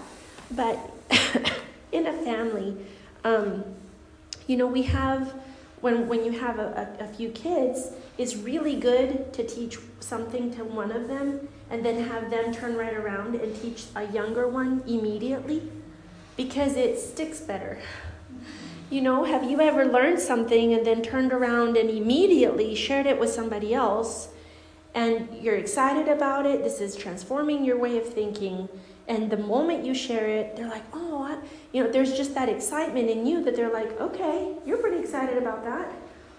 But in a family, um, you know, we have, when, when you have a, a, a few kids, it's really good to teach something to one of them and then have them turn right around and teach a younger one immediately because it sticks better. You know, have you ever learned something and then turned around and immediately shared it with somebody else and you're excited about it? This is transforming your way of thinking. And the moment you share it, they're like, oh, I, you know, there's just that excitement in you that they're like, okay, you're pretty excited about that.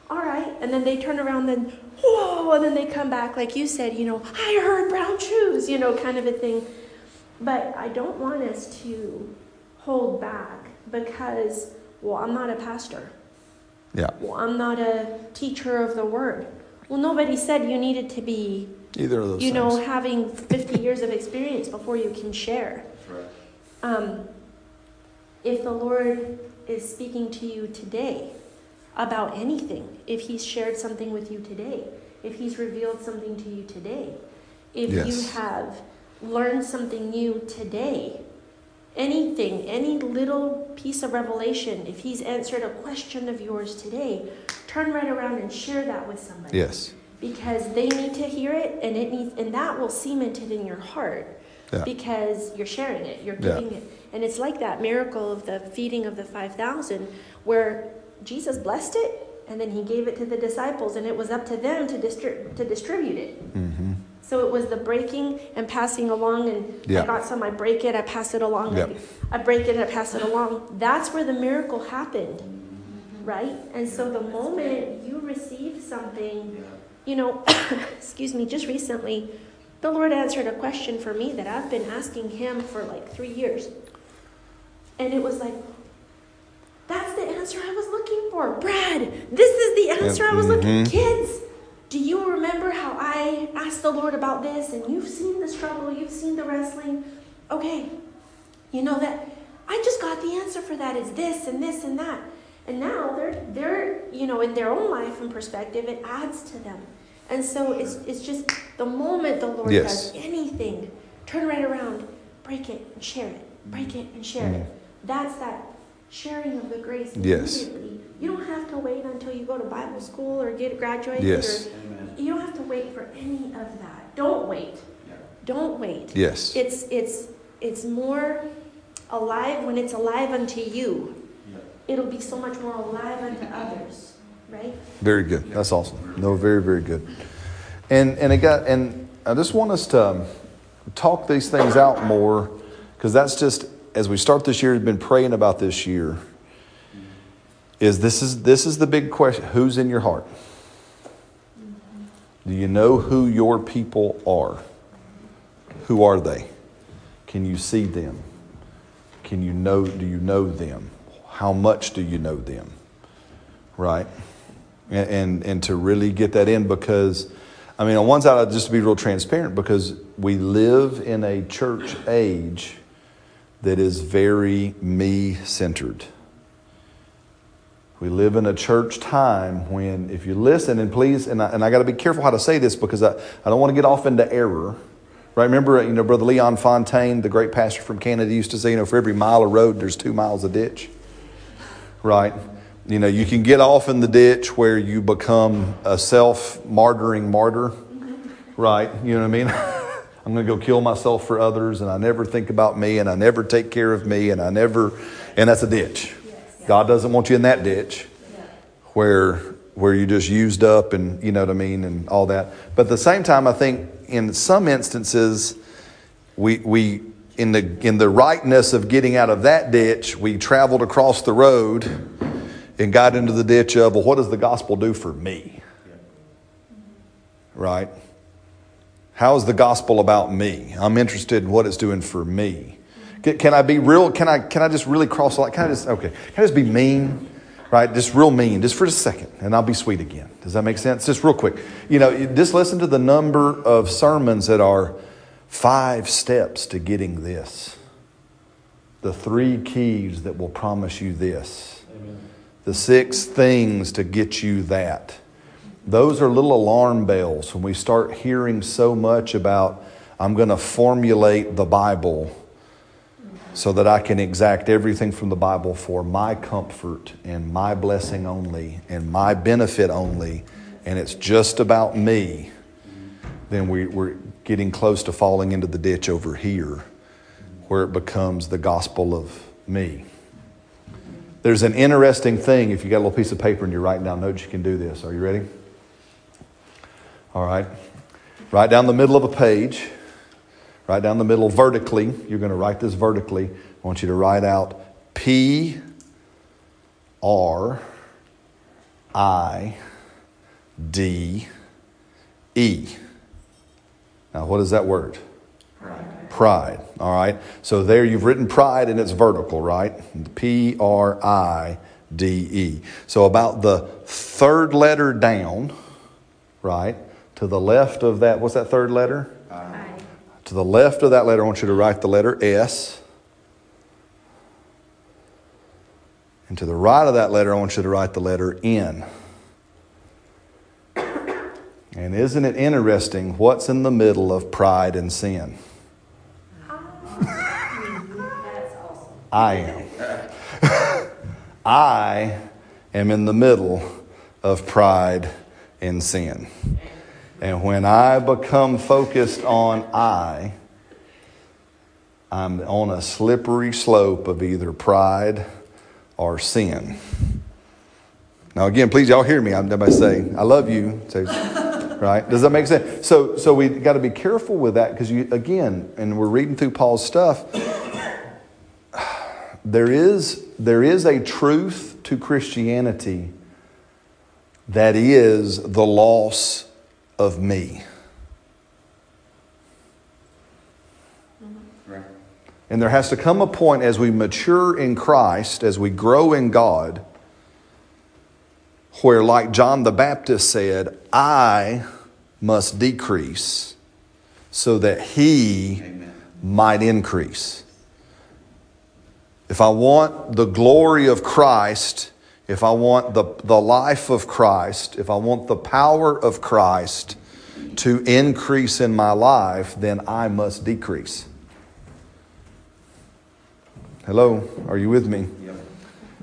All right. And then they turn around and, whoa, and then they come back, like you said, you know, I heard brown shoes, you know, kind of a thing. But I don't want us to hold back because, well, I'm not a pastor. Yeah. Well, I'm not a teacher of the word. Well, nobody said you needed to be, Either of those you know, having 50 years of experience before you can share. Right. Um, if the Lord is speaking to you today about anything, if He's shared something with you today, if He's revealed something to you today, if you have learned something new today, anything, any little piece of revelation, if He's answered a question of yours today, turn right around and share that with somebody Yes. because they need to hear it and it needs and that will cement it in your heart Yeah. because you're sharing it you're Yeah. giving it and it's like that miracle of the feeding of the 5000 where jesus blessed it and then he gave it to the disciples and it was up to them to, distri- to distribute it hmm so it was the breaking and passing along and Yeah. i got some i break it i pass it along. I, break it and i pass it along that's where the miracle happened right and so the moment you receive something you know, excuse me, just recently, the Lord answered a question for me that I've been asking Him for like three years. And it was like, that's the answer I was looking for. Brad, this is the answer I was looking Mhm. Kids, do you remember how I asked the Lord about this? And you've seen the struggle, you've seen the wrestling. Okay, you know that I just got the answer for that is this and this and that. And now they're they're you know in their own life and perspective it adds to them. And so it's it's just the moment the Lord Yes. does anything, turn right around, break it and share it. Break it and share it. Mm. That's that sharing of the grace Yes. immediately You don't have to wait until you go to Bible school or get graduated. Yes. Amen. Or, you don't have to wait for any of that. Don't wait. Don't wait. Yes. It's it's it's more alive when it's alive unto you. Yeah. It'll be so much more alive unto others, right? Very good. That's awesome. No, very, very good. And and it got and I just want us to um, talk these things out more because that's just as we start this year, we've been praying about this year. Is this is this is the big question? Who's in your heart? Do you know who your people are? Who are they? Can you see them? Can you know? Do you know them? How much do you know them? Right? And, and, and to really get that in because, I mean, on one side, just to be real transparent, because we live in a church age that is very me centered. We live in a church time when, if you listen, and please, and I, and I got to be careful how to say this because I, I don't want to get off into error. Right? Remember, uh, you know, Brother Leon Fontaine, the great pastor from Canada, used to say, you know, for every mile of road, there's two miles of ditch. Right? You know, you can get off in the ditch where you become a self martyring martyr. Right? You know what I mean? I'm going to go kill myself for others, and I never think about me, and I never take care of me, and I never, and that's a ditch. God doesn't want you in that ditch where where you just used up and you know what I mean and all that. But at the same time, I think in some instances, we we in the in the rightness of getting out of that ditch, we traveled across the road and got into the ditch of well, what does the gospel do for me? Right? How is the gospel about me? I'm interested in what it's doing for me. Can, I be real? Can I can I just really cross the line? Can I just okay? Can I just be mean? Right? Just real mean, just for a second, and I'll be sweet again. Does that make sense? Just real quick. You know, just listen to the number of sermons that are five steps to getting this. The three keys that will promise you this. The six things to get you that. Those are little alarm bells when we start hearing so much about, I'm going to formulate the Bible so that I can exact everything from the Bible for my comfort and my blessing only and my benefit only, and it's just about me, then we, we're getting close to falling into the ditch over here where it becomes the gospel of me. There's an interesting thing if you got a little piece of paper and you're writing down notes, you can do this. Are you ready? All right. Right down the middle of a page, right down the middle vertically. You're going to write this vertically. I want you to write out P R I D E. Now, what is that word? Pride. Pride. All right. So there you've written pride and it's vertical, right? P R I D E. So about the third letter down, right? To the left of that, what's that third letter? Aye. To the left of that letter, I want you to write the letter S. And to the right of that letter, I want you to write the letter N. And isn't it interesting what's in the middle of pride and sin? I am. I am in the middle of pride and sin. And when I become focused on I, I'm on a slippery slope of either pride or sin. Now, again, please, y'all hear me. I'm to say, I love you. Say, right? Does that make sense? So, so we got to be careful with that because again, and we're reading through Paul's stuff. There is, there is a truth to Christianity that is the loss of me. Right. And there has to come a point as we mature in Christ, as we grow in God, where, like John the Baptist said, I must decrease so that he Amen. might increase. If I want the glory of Christ, if I want the, the life of Christ, if I want the power of Christ to increase in my life, then I must decrease. Hello, are you with me?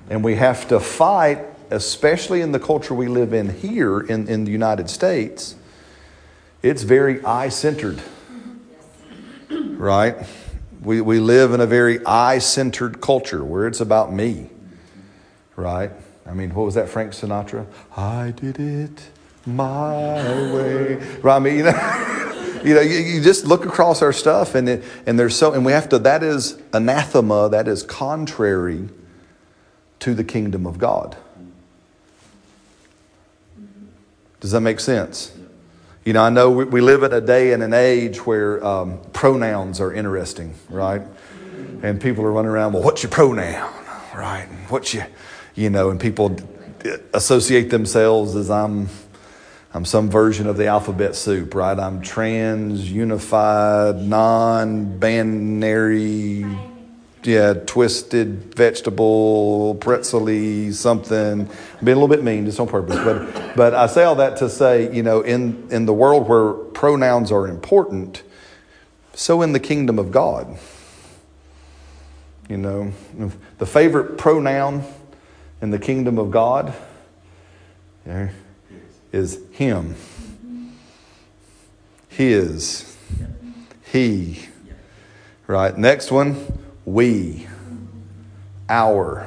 And we have to fight especially in the culture we live in here in, in the United States, it's very I centered. Right? We, we live in a very I centered culture where it's about me. Right? I mean, what was that, Frank Sinatra? I did it my way. Right? I mean, you know, you, know you, you just look across our stuff and, it, and there's so, and we have to, that is anathema, that is contrary to the kingdom of God. Does that make sense? You know, I know we, we live in a day and an age where um, pronouns are interesting, right? And people are running around, well, what's your pronoun, right? What's your, you know, and people associate themselves as I'm, I'm some version of the alphabet soup, right? I'm trans, unified, non-binary, yeah, twisted vegetable, pretzely, something. I'm being a little bit mean, just on purpose. But, but I say all that to say, you know, in, in the world where pronouns are important, so in the kingdom of God. You know, the favorite pronoun in the kingdom of God yeah, is Him, His, He. Right? Next one we, our,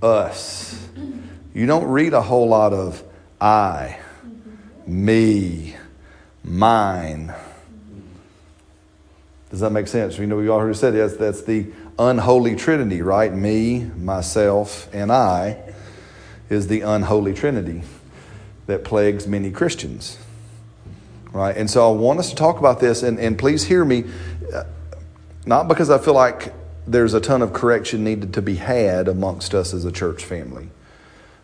us. You don't read a whole lot of I, me, mine. Does that make sense? You know, we already said that's, that's the unholy trinity, right? Me, myself, and I is the unholy trinity that plagues many Christians. Right? And so I want us to talk about this, and, and please hear me. Uh, not because I feel like there's a ton of correction needed to be had amongst us as a church family,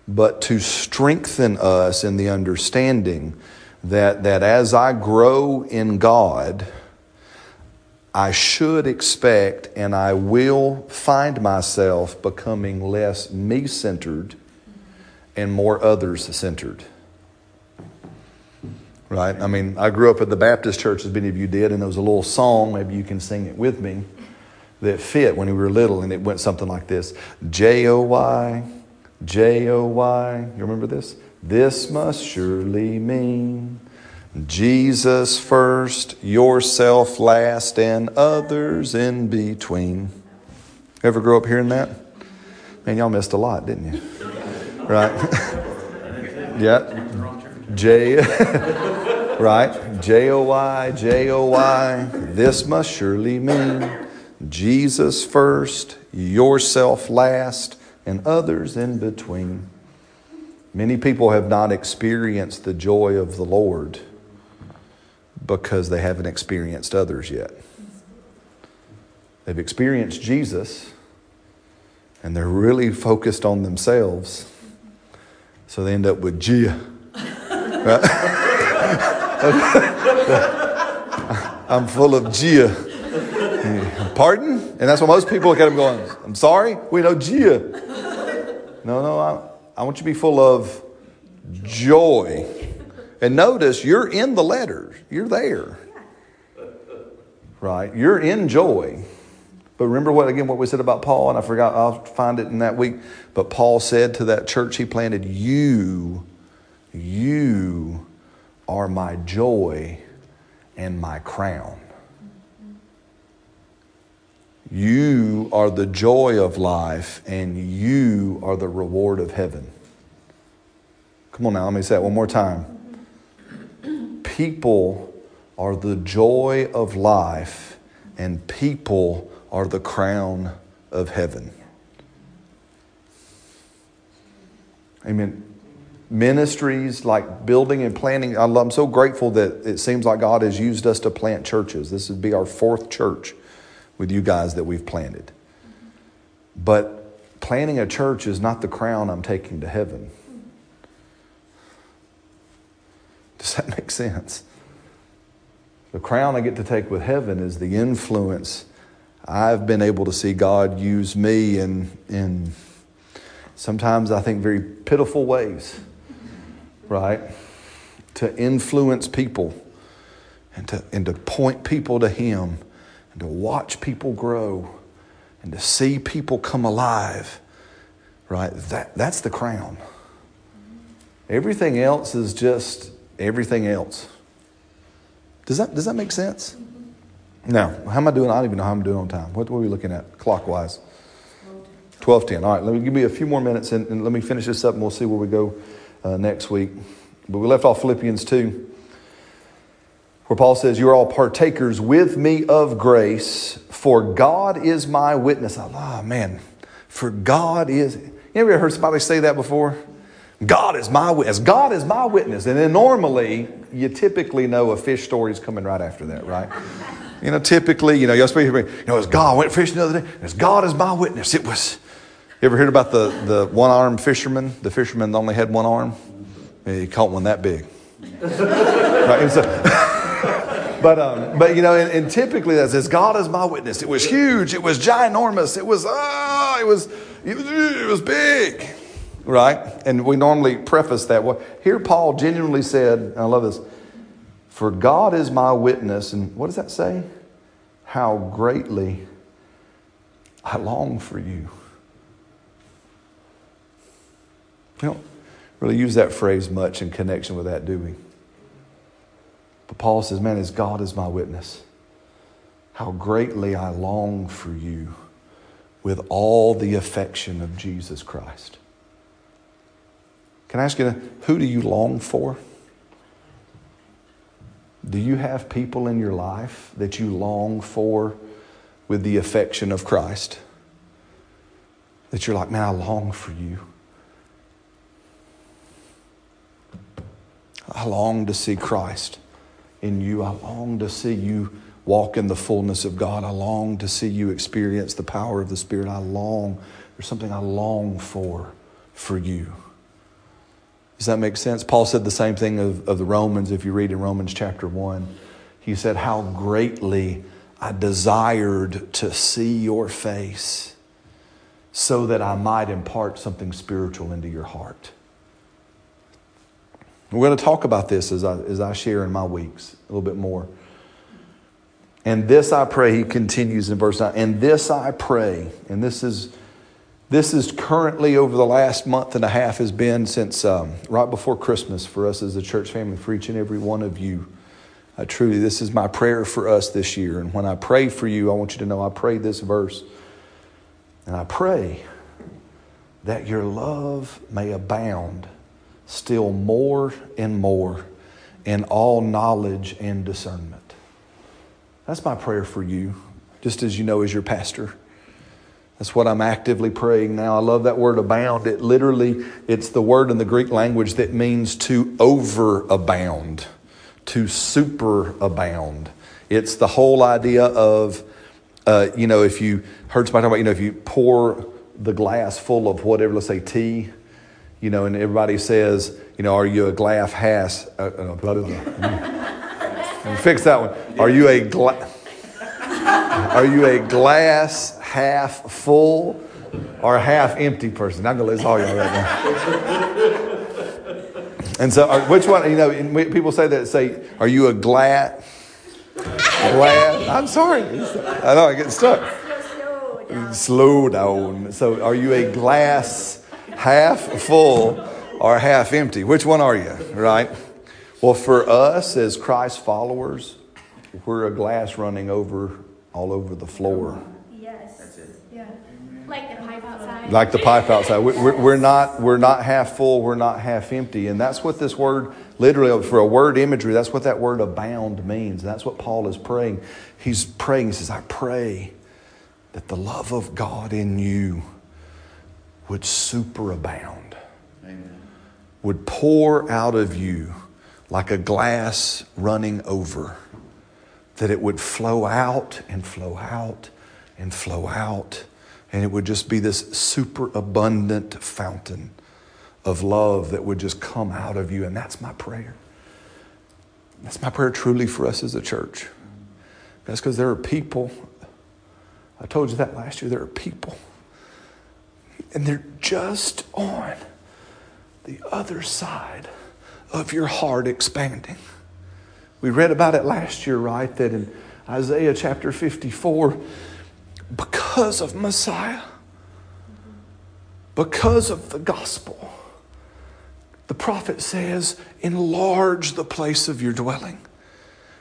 but to strengthen us in the understanding that, that as I grow in God, I should expect and I will find myself becoming less me centered and more others centered. Right? I mean, I grew up at the Baptist church, as many of you did, and there was a little song, maybe you can sing it with me, that fit when we were little, and it went something like this J O Y, J O Y. You remember this? This must surely mean Jesus first, yourself last, and others in between. Ever grow up hearing that? Man, y'all missed a lot, didn't you? Right? yeah. J, right? J O Y, J O Y. This must surely mean Jesus first, yourself last, and others in between. Many people have not experienced the joy of the Lord because they haven't experienced others yet. They've experienced Jesus and they're really focused on themselves. So they end up with Gia. I'm full of Gia. Pardon? And that's what most people look at him going, I'm sorry? We know Gia. No, no, I, I want you to be full of joy. And notice you're in the letters, you're there. Right? You're in joy. But remember what again what we said about Paul, and I forgot I'll find it in that week. But Paul said to that church he planted, You, you are my joy and my crown. You are the joy of life, and you are the reward of heaven. Come on now, let me say that one more time. People are the joy of life, and people are the crown of heaven. Amen. Ministries like building and planting, I'm so grateful that it seems like God has used us to plant churches. This would be our fourth church with you guys that we've planted. But planting a church is not the crown I'm taking to heaven. Does that make sense? The crown I get to take with heaven is the influence I've been able to see God use me in, in sometimes I think very pitiful ways, right? To influence people and to, and to point people to Him and to watch people grow and to see people come alive, right? That, that's the crown. Everything else is just everything else. Does that, does that make sense? Now, how am I doing? I don't even know how I'm doing on time. What, what are we looking at clockwise? 1210. All right, let me give me a few more minutes and, and let me finish this up and we'll see where we go uh, next week. But we left off Philippians 2, where Paul says, You're all partakers with me of grace, for God is my witness. Oh, man, for God is. You ever heard somebody say that before? God is my witness. God is my witness. And then normally, you typically know a fish story is coming right after that, right? You know, typically, you know, you'll speak, you know, as God went fishing the other day, as God is my witness. It was, you ever heard about the, the one armed fisherman? The fisherman that only had one arm? He caught one that big. right? So, but, um, but, you know, and, and typically that says, God is my witness. It was huge. It was ginormous. It was, ah, it was, it was, it was big right? And we normally preface that. Well, here Paul genuinely said, I love this, for God is my witness. And what does that say? How greatly I long for you. We don't really use that phrase much in connection with that, do we? But Paul says, Man, as God is my witness, how greatly I long for you with all the affection of Jesus Christ. Can I ask you, who do you long for? Do you have people in your life that you long for with the affection of Christ? That you're like, man, I long for you. I long to see Christ in you. I long to see you walk in the fullness of God. I long to see you experience the power of the Spirit. I long, there's something I long for for you. Does that make sense? Paul said the same thing of, of the Romans if you read in Romans chapter 1. He said, How greatly I desired to see your face so that I might impart something spiritual into your heart. We're going to talk about this as I, as I share in my weeks a little bit more. And this I pray, he continues in verse 9, and this I pray, and this is this is currently over the last month and a half has been since um, right before Christmas for us as a church family, for each and every one of you. Uh, truly, this is my prayer for us this year. And when I pray for you, I want you to know I pray this verse. And I pray that your love may abound still more and more in all knowledge and discernment. That's my prayer for you, just as you know, as your pastor. That's what I'm actively praying now. I love that word abound. It literally, it's the word in the Greek language that means to overabound, to superabound. It's the whole idea of, uh, you know, if you heard somebody talking about, you know, if you pour the glass full of whatever, let's say tea, you know, and everybody says, you know, are you a glass has? Uh, uh, blah, blah, blah. fix that one. Are you a glass? Are you a glass half full or half empty person? I'm going to list all y'all right now. And so, are, which one, you know, people say that, say, are you a glad? Glad? I'm sorry. I know, I get stuck. Slow down. Slow down. So, are you a glass half full or half empty? Which one are you, right? Well, for us as Christ followers, we're a glass running over all over the floor. Yes. That's it. Yeah. Like the pipe outside. Like the pipe outside. We- We're, we're, not, we're not half full, we're not half empty. And that's what this word, literally, for a word imagery, that's what that word abound means. And that's what Paul is praying. He's praying, he says, I pray that the love of God in you would superabound, Amen. would pour out of you like a glass running over that it would flow out and flow out and flow out. And it would just be this super abundant fountain of love that would just come out of you. And that's my prayer. That's my prayer truly for us as a church. That's because there are people, I told you that last year, there are people, and they're just on the other side of your heart expanding. We read about it last year, right? That in Isaiah chapter 54, because of Messiah, because of the gospel. The prophet says, enlarge the place of your dwelling,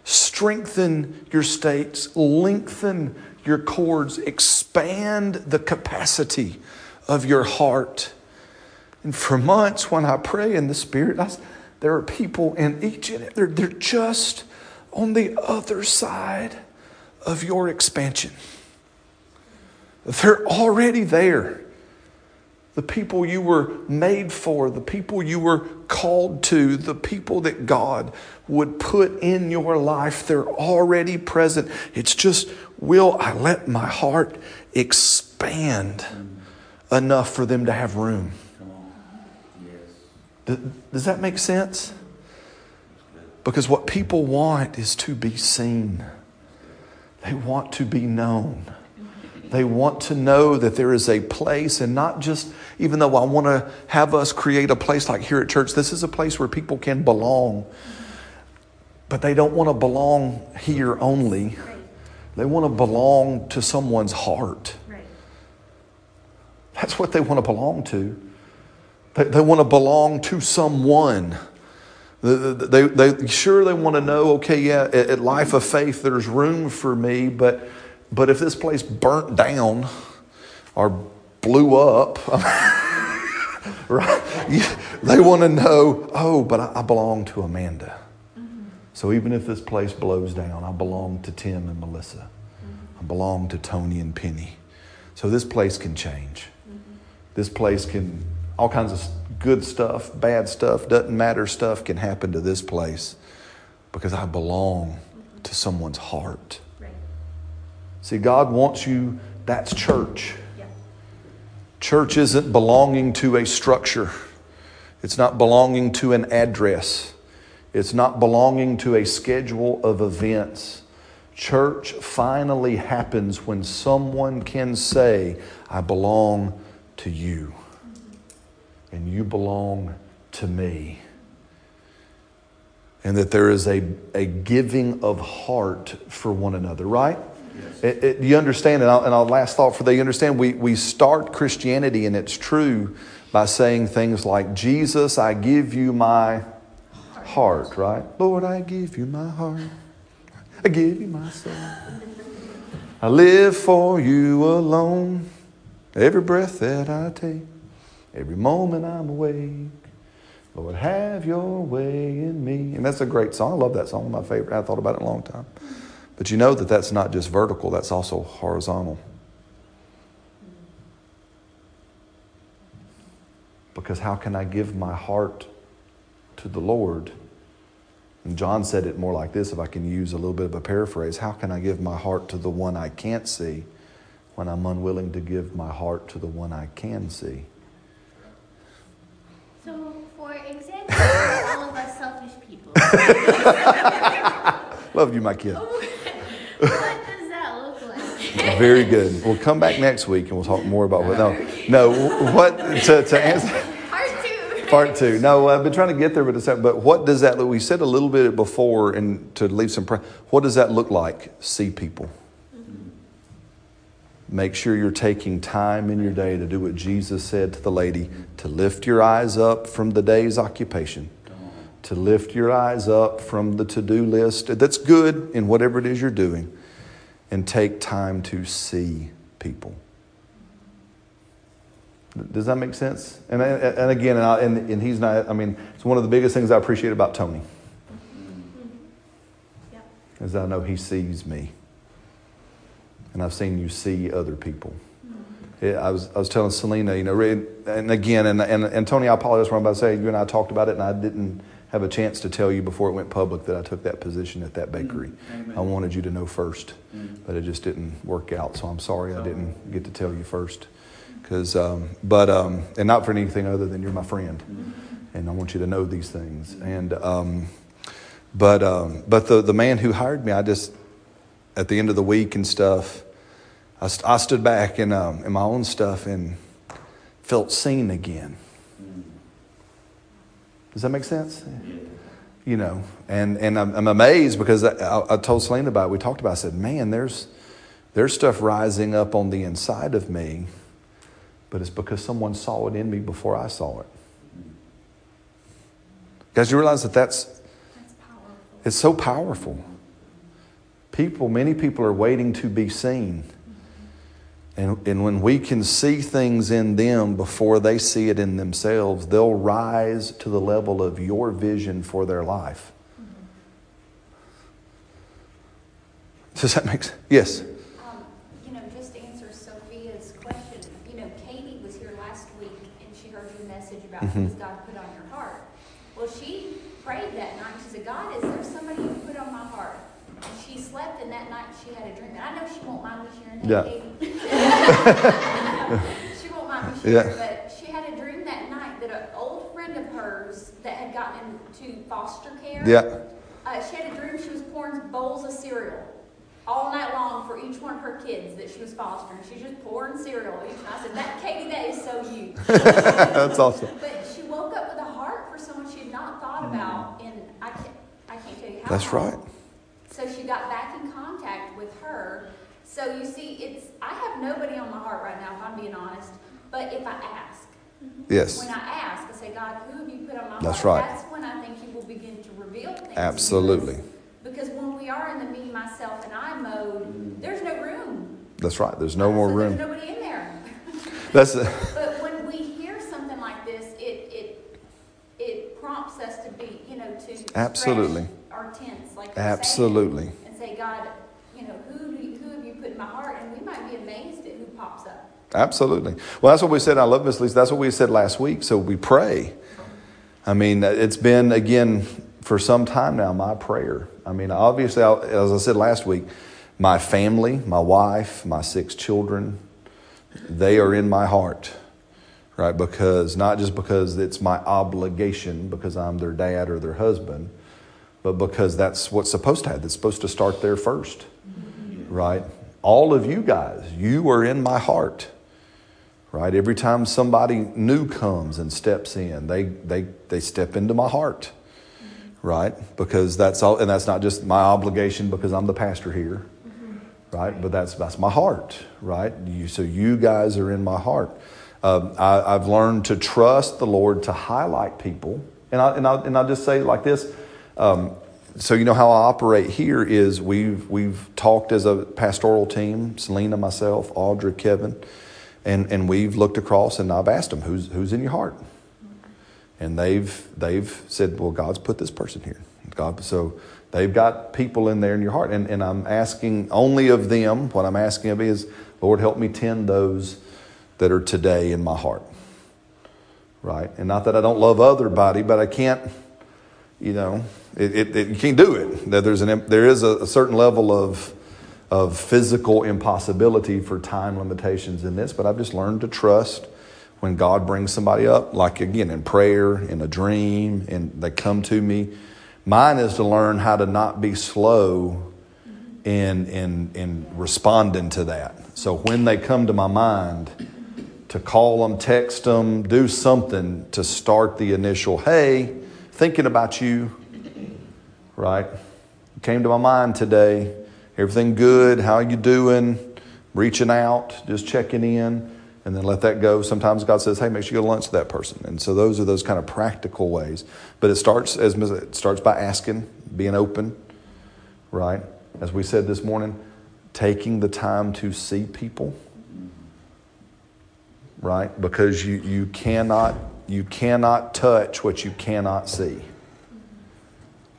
strengthen your states, lengthen your cords, expand the capacity of your heart. And for months, when I pray in the Spirit, I, there are people in each, they're, they're just on the other side of your expansion. They're already there. The people you were made for, the people you were called to, the people that God would put in your life, they're already present. It's just, will I let my heart expand enough for them to have room? Come on. Yes. Does, does that make sense? Because what people want is to be seen, they want to be known. They want to know that there is a place, and not just, even though I want to have us create a place like here at church, this is a place where people can belong. But they don't want to belong here only, they want to belong to someone's heart. That's what they want to belong to. They, they want to belong to someone. They, they, they, sure, they want to know, okay, yeah, at, at Life of Faith, there's room for me, but, but if this place burnt down or blew up, right? They want to know, oh, but I, I belong to Amanda. Mm-hmm. So even if this place blows down, I belong to Tim and Melissa. Mm-hmm. I belong to Tony and Penny. So this place can change. Mm-hmm. This place can, all kinds of good stuff, bad stuff, doesn't matter stuff can happen to this place because I belong to someone's heart. Right. See, God wants you, that's church. Yeah. Church isn't belonging to a structure, it's not belonging to an address, it's not belonging to a schedule of events. Church finally happens when someone can say, I belong to you, and you belong to me. And that there is a, a giving of heart for one another, right? Yes. It, it, you understand, and, I'll, and our last thought for that, you understand, we, we start Christianity, and it's true, by saying things like, Jesus, I give you my heart, right? Lord, I give you my heart. I give you my soul. I live for you alone. Every breath that I take, every moment I'm awake. Lord, have your way in me. And that's a great song. I love that song, my favorite. I thought about it a long time. But you know that that's not just vertical, that's also horizontal. Because how can I give my heart to the Lord? And John said it more like this, if I can use a little bit of a paraphrase How can I give my heart to the one I can't see when I'm unwilling to give my heart to the one I can see? So, for example, all of us selfish people, Love you, my kid. what does that look like? Very good. We'll come back next week and we'll talk more about what. No, no. What to, to answer Part two. part two? No, I've been trying to get there, but it's but what does that look? We said a little bit before, and to leave some. What does that look like? See people. Mm-hmm. Make sure you're taking time in your day to do what Jesus said to the lady to lift your eyes up from the day's occupation, to lift your eyes up from the to do list that's good in whatever it is you're doing, and take time to see people. Does that make sense? And, and again, and, I, and, and he's not, I mean, it's one of the biggest things I appreciate about Tony is I know he sees me. And I've seen you see other people. Mm-hmm. Yeah, I, was, I was telling Selena, you know, and again, and, and, and Tony, I apologize for what I'm about to say. You and I talked about it, and I didn't have a chance to tell you before it went public that I took that position at that bakery. Amen. I wanted you to know first, Mm. but it just didn't work out. So I'm sorry I didn't get to tell you first. Cause, um, but, um, and not for anything other than you're my friend. And I want you to know these things. And, um, but, um, but the, the man who hired me, I just, at the end of the week and stuff, I, st- I stood back in, um, in my own stuff and felt seen again. Does that make sense? Yeah. you know, and, and I'm, I'm amazed because I, I told Selena about it. We talked about it. I said, man, there's, there's stuff rising up on the inside of me but it's because someone saw it in me before I saw it. Guys, you realize that that's That's it's so powerful. People, many people are waiting to be seen. And, and when we can see things in them before they see it in themselves, they'll rise to the level of your vision for their life. Does that make sense? Yes. Um, you know, just to answer Sophia's question, you know, Katie was here last week and she heard your message about Mhm. who's God put on your heart. Well, she prayed that night. She said, God, is there somebody you put on my heart? And she slept and that night she had a dream. And I know she won't mind me sharing that, Yeah. She won't mind me Yeah. but she had a dream that night that an old friend of hers that had gotten into foster care. Yeah. Uh, she had a dream she was pouring bowls of cereal all night long for each one of her kids that she was fostering. She's just pouring cereal each night. I said, "That Katie, that is so you." That's awesome. but she woke up with a heart for someone she had not thought about, and I can't, I can't tell you how. That's long. right. So she got back in contact with her. So you see, it's I have nobody on my heart right now, if I'm being honest. But if I ask, mm-hmm. Yes. when I ask, I say, God, who have you put on my That's heart? right. That's when I think He will begin to reveal things. Absolutely. Because when we are in the me, myself, and I mode, there's no room. That's right. There's no more So room. There's nobody in there. That's But when we hear something like this, it it it prompts us to be, you know, to Absolutely. our tents, like you're saying, absolutely. and say, God, you know, who do you, who have you put in my heart? And we might be amazed at who pops up. Absolutely. Well, that's what we said. I love Miss Lisa. That's what we said last week. So we pray. I mean, uh, it's been, again, for some time now, my prayer. I mean, obviously, as I said last week, my family, my wife, my six children, they are in my heart, right? Because, not just because it's my obligation because I'm their dad or their husband, but because that's what's supposed to happen. It's supposed to start there first, right? All of you guys, you are in my heart right? Every time somebody new comes and steps in, they, they, they step into my heart, right? Because that's all, and that's not just my obligation because I'm the pastor here, right? But that's, that's my heart, right? You, so you guys are in my heart. Um, I, I've learned to trust the Lord to highlight people. And, I, and, I, and I'll just say it like this. Um, so you know how I operate here is we've, we've talked as a pastoral team, Selena, myself, Audra, Kevin, and, and we've looked across and I've asked them, who's, who's in your heart? And they've, they've said, well, God's put this person here. God, so they've got people in there in your heart. And, and I'm asking only of them, what I'm asking of is, Lord, help me tend those that are today in my heart. Right? And not that I don't love other body, but I can't, you know, it, it, it, you can't do it. That There's an, there is a, a certain level of, of physical impossibility for time limitations in this, but I've just learned to trust when God brings somebody up, like again in prayer, in a dream, and they come to me. Mine is to learn how to not be slow in, in, in responding to that. So when they come to my mind, to call them, text them, do something to start the initial, hey, thinking about you, right? Came to my mind today. Everything good? How you doing? Reaching out, just checking in, and then let that go. Sometimes God says, "Hey, make sure you go to lunch with that person." And so those are those kind of practical ways. But it starts as it starts by asking, being open, right? As we said this morning, taking the time to see people, right? Because you you cannot you cannot touch what you cannot see,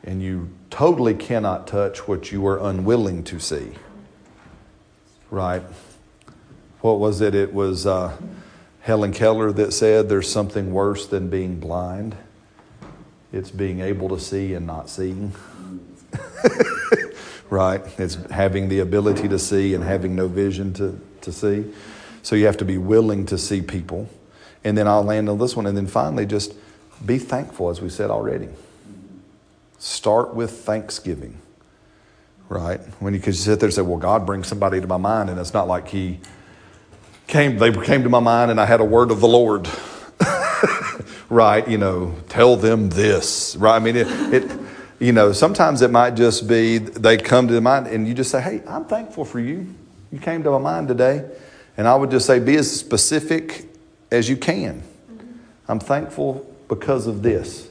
and you totally cannot touch what you are unwilling to see. Right? What was it? It was uh, Helen Keller that said there's something worse than being blind. It's being able to see and not seeing. right? It's having the ability to see and having no vision to, to see. So you have to be willing to see people. And then I'll land on this one. And then finally, just be thankful, as we said already. Start with thanksgiving, right? When you could sit there and say, "Well, God brings somebody to my mind," and it's not like He came; they came to my mind, and I had a word of the Lord, right? You know, tell them this, right? I mean, it, it, you know, sometimes it might just be they come to the mind, and you just say, "Hey, I'm thankful for you. You came to my mind today," and I would just say, be as specific as you can. I'm thankful because of this.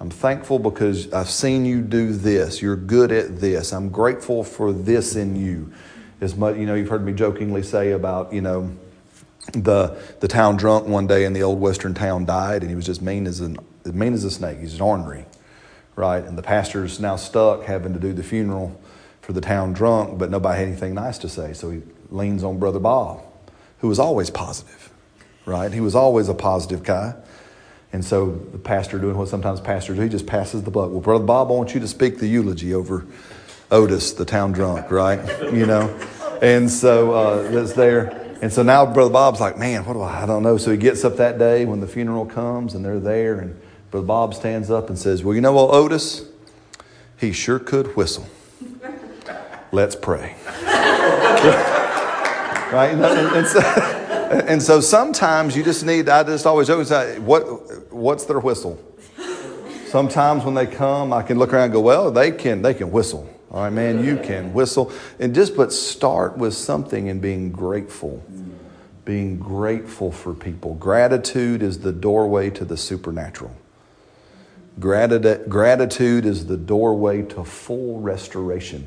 I'm thankful because I've seen you do this. You're good at this. I'm grateful for this in you. As much, you know, you've heard me jokingly say about, you know, the the town drunk one day in the old western town died, and he was just mean as an mean as a snake. He's an ornery, right? And the pastor's now stuck having to do the funeral for the town drunk, but nobody had anything nice to say, so he leans on Brother Bob, who was always positive, right? He was always a positive guy. And so the pastor doing what sometimes pastors do, he just passes the buck. Well, Brother Bob, I want you to speak the eulogy over Otis, the town drunk, right? You know? And so uh, that's there. And so now Brother Bob's like, man, what do I, I don't know. So he gets up that day when the funeral comes and they're there. And Brother Bob stands up and says, well, you know what, Otis? He sure could whistle. Let's pray. right? And, and so, and so sometimes you just need, I just always always say, what, what's their whistle? Sometimes when they come, I can look around and go, well, they can, they can whistle. All right, man, you can whistle. And just but start with something and being grateful. Being grateful for people. Gratitude is the doorway to the supernatural. Gratitude, gratitude is the doorway to full restoration.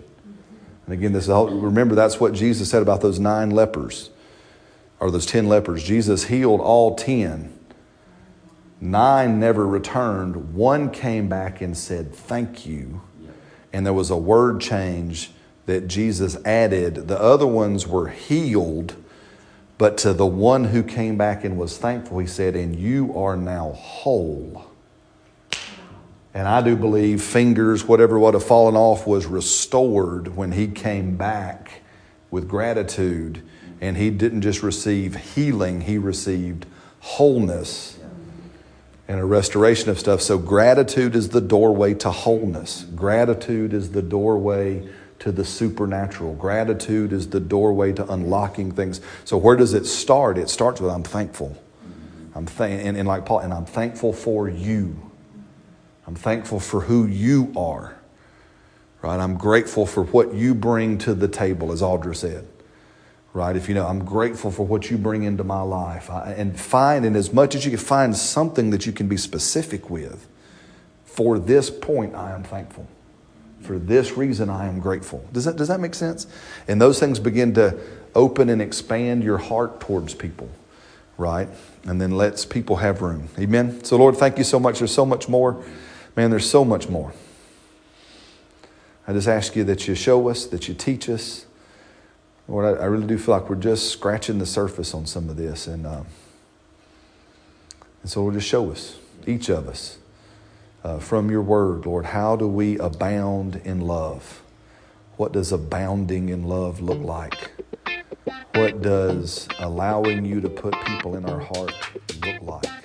And again, this remember that's what Jesus said about those nine lepers or those 10 lepers. Jesus healed all 10. Nine never returned. One came back and said, Thank you and there was a word change that Jesus added. The other ones were healed, but to the one who came back and was thankful, he said, And you are now whole. And I do believe fingers, whatever would have fallen off, was restored when he came back with gratitude. And he didn't just receive healing, he received wholeness and a restoration of stuff. So, gratitude is the doorway to wholeness. Gratitude is the doorway to the supernatural. Gratitude is the doorway to unlocking things. So, where does it start? It starts with I'm thankful. I'm th- and, and like Paul, and I'm thankful for you. I'm thankful for who you are. Right? I'm grateful for what you bring to the table, as Audra said right? If you know, I'm grateful for what you bring into my life. I, and find, and as much as you can find something that you can be specific with, for this point, I am thankful. For this reason, I am grateful. Does that, does that make sense? And those things begin to open and expand your heart towards people, right? And then lets people have room. Amen? So, Lord, thank you so much. There's so much more. Man, there's so much more. I just ask you that you show us, that you teach us Lord, I, I, really do feel like we're just scratching the surface on some of this. And, uh, and so, Lord, just show us, each of us, uh, from your word, Lord, how do we abound in love? What does abounding in love look like? What does allowing you to put people in our heart look like?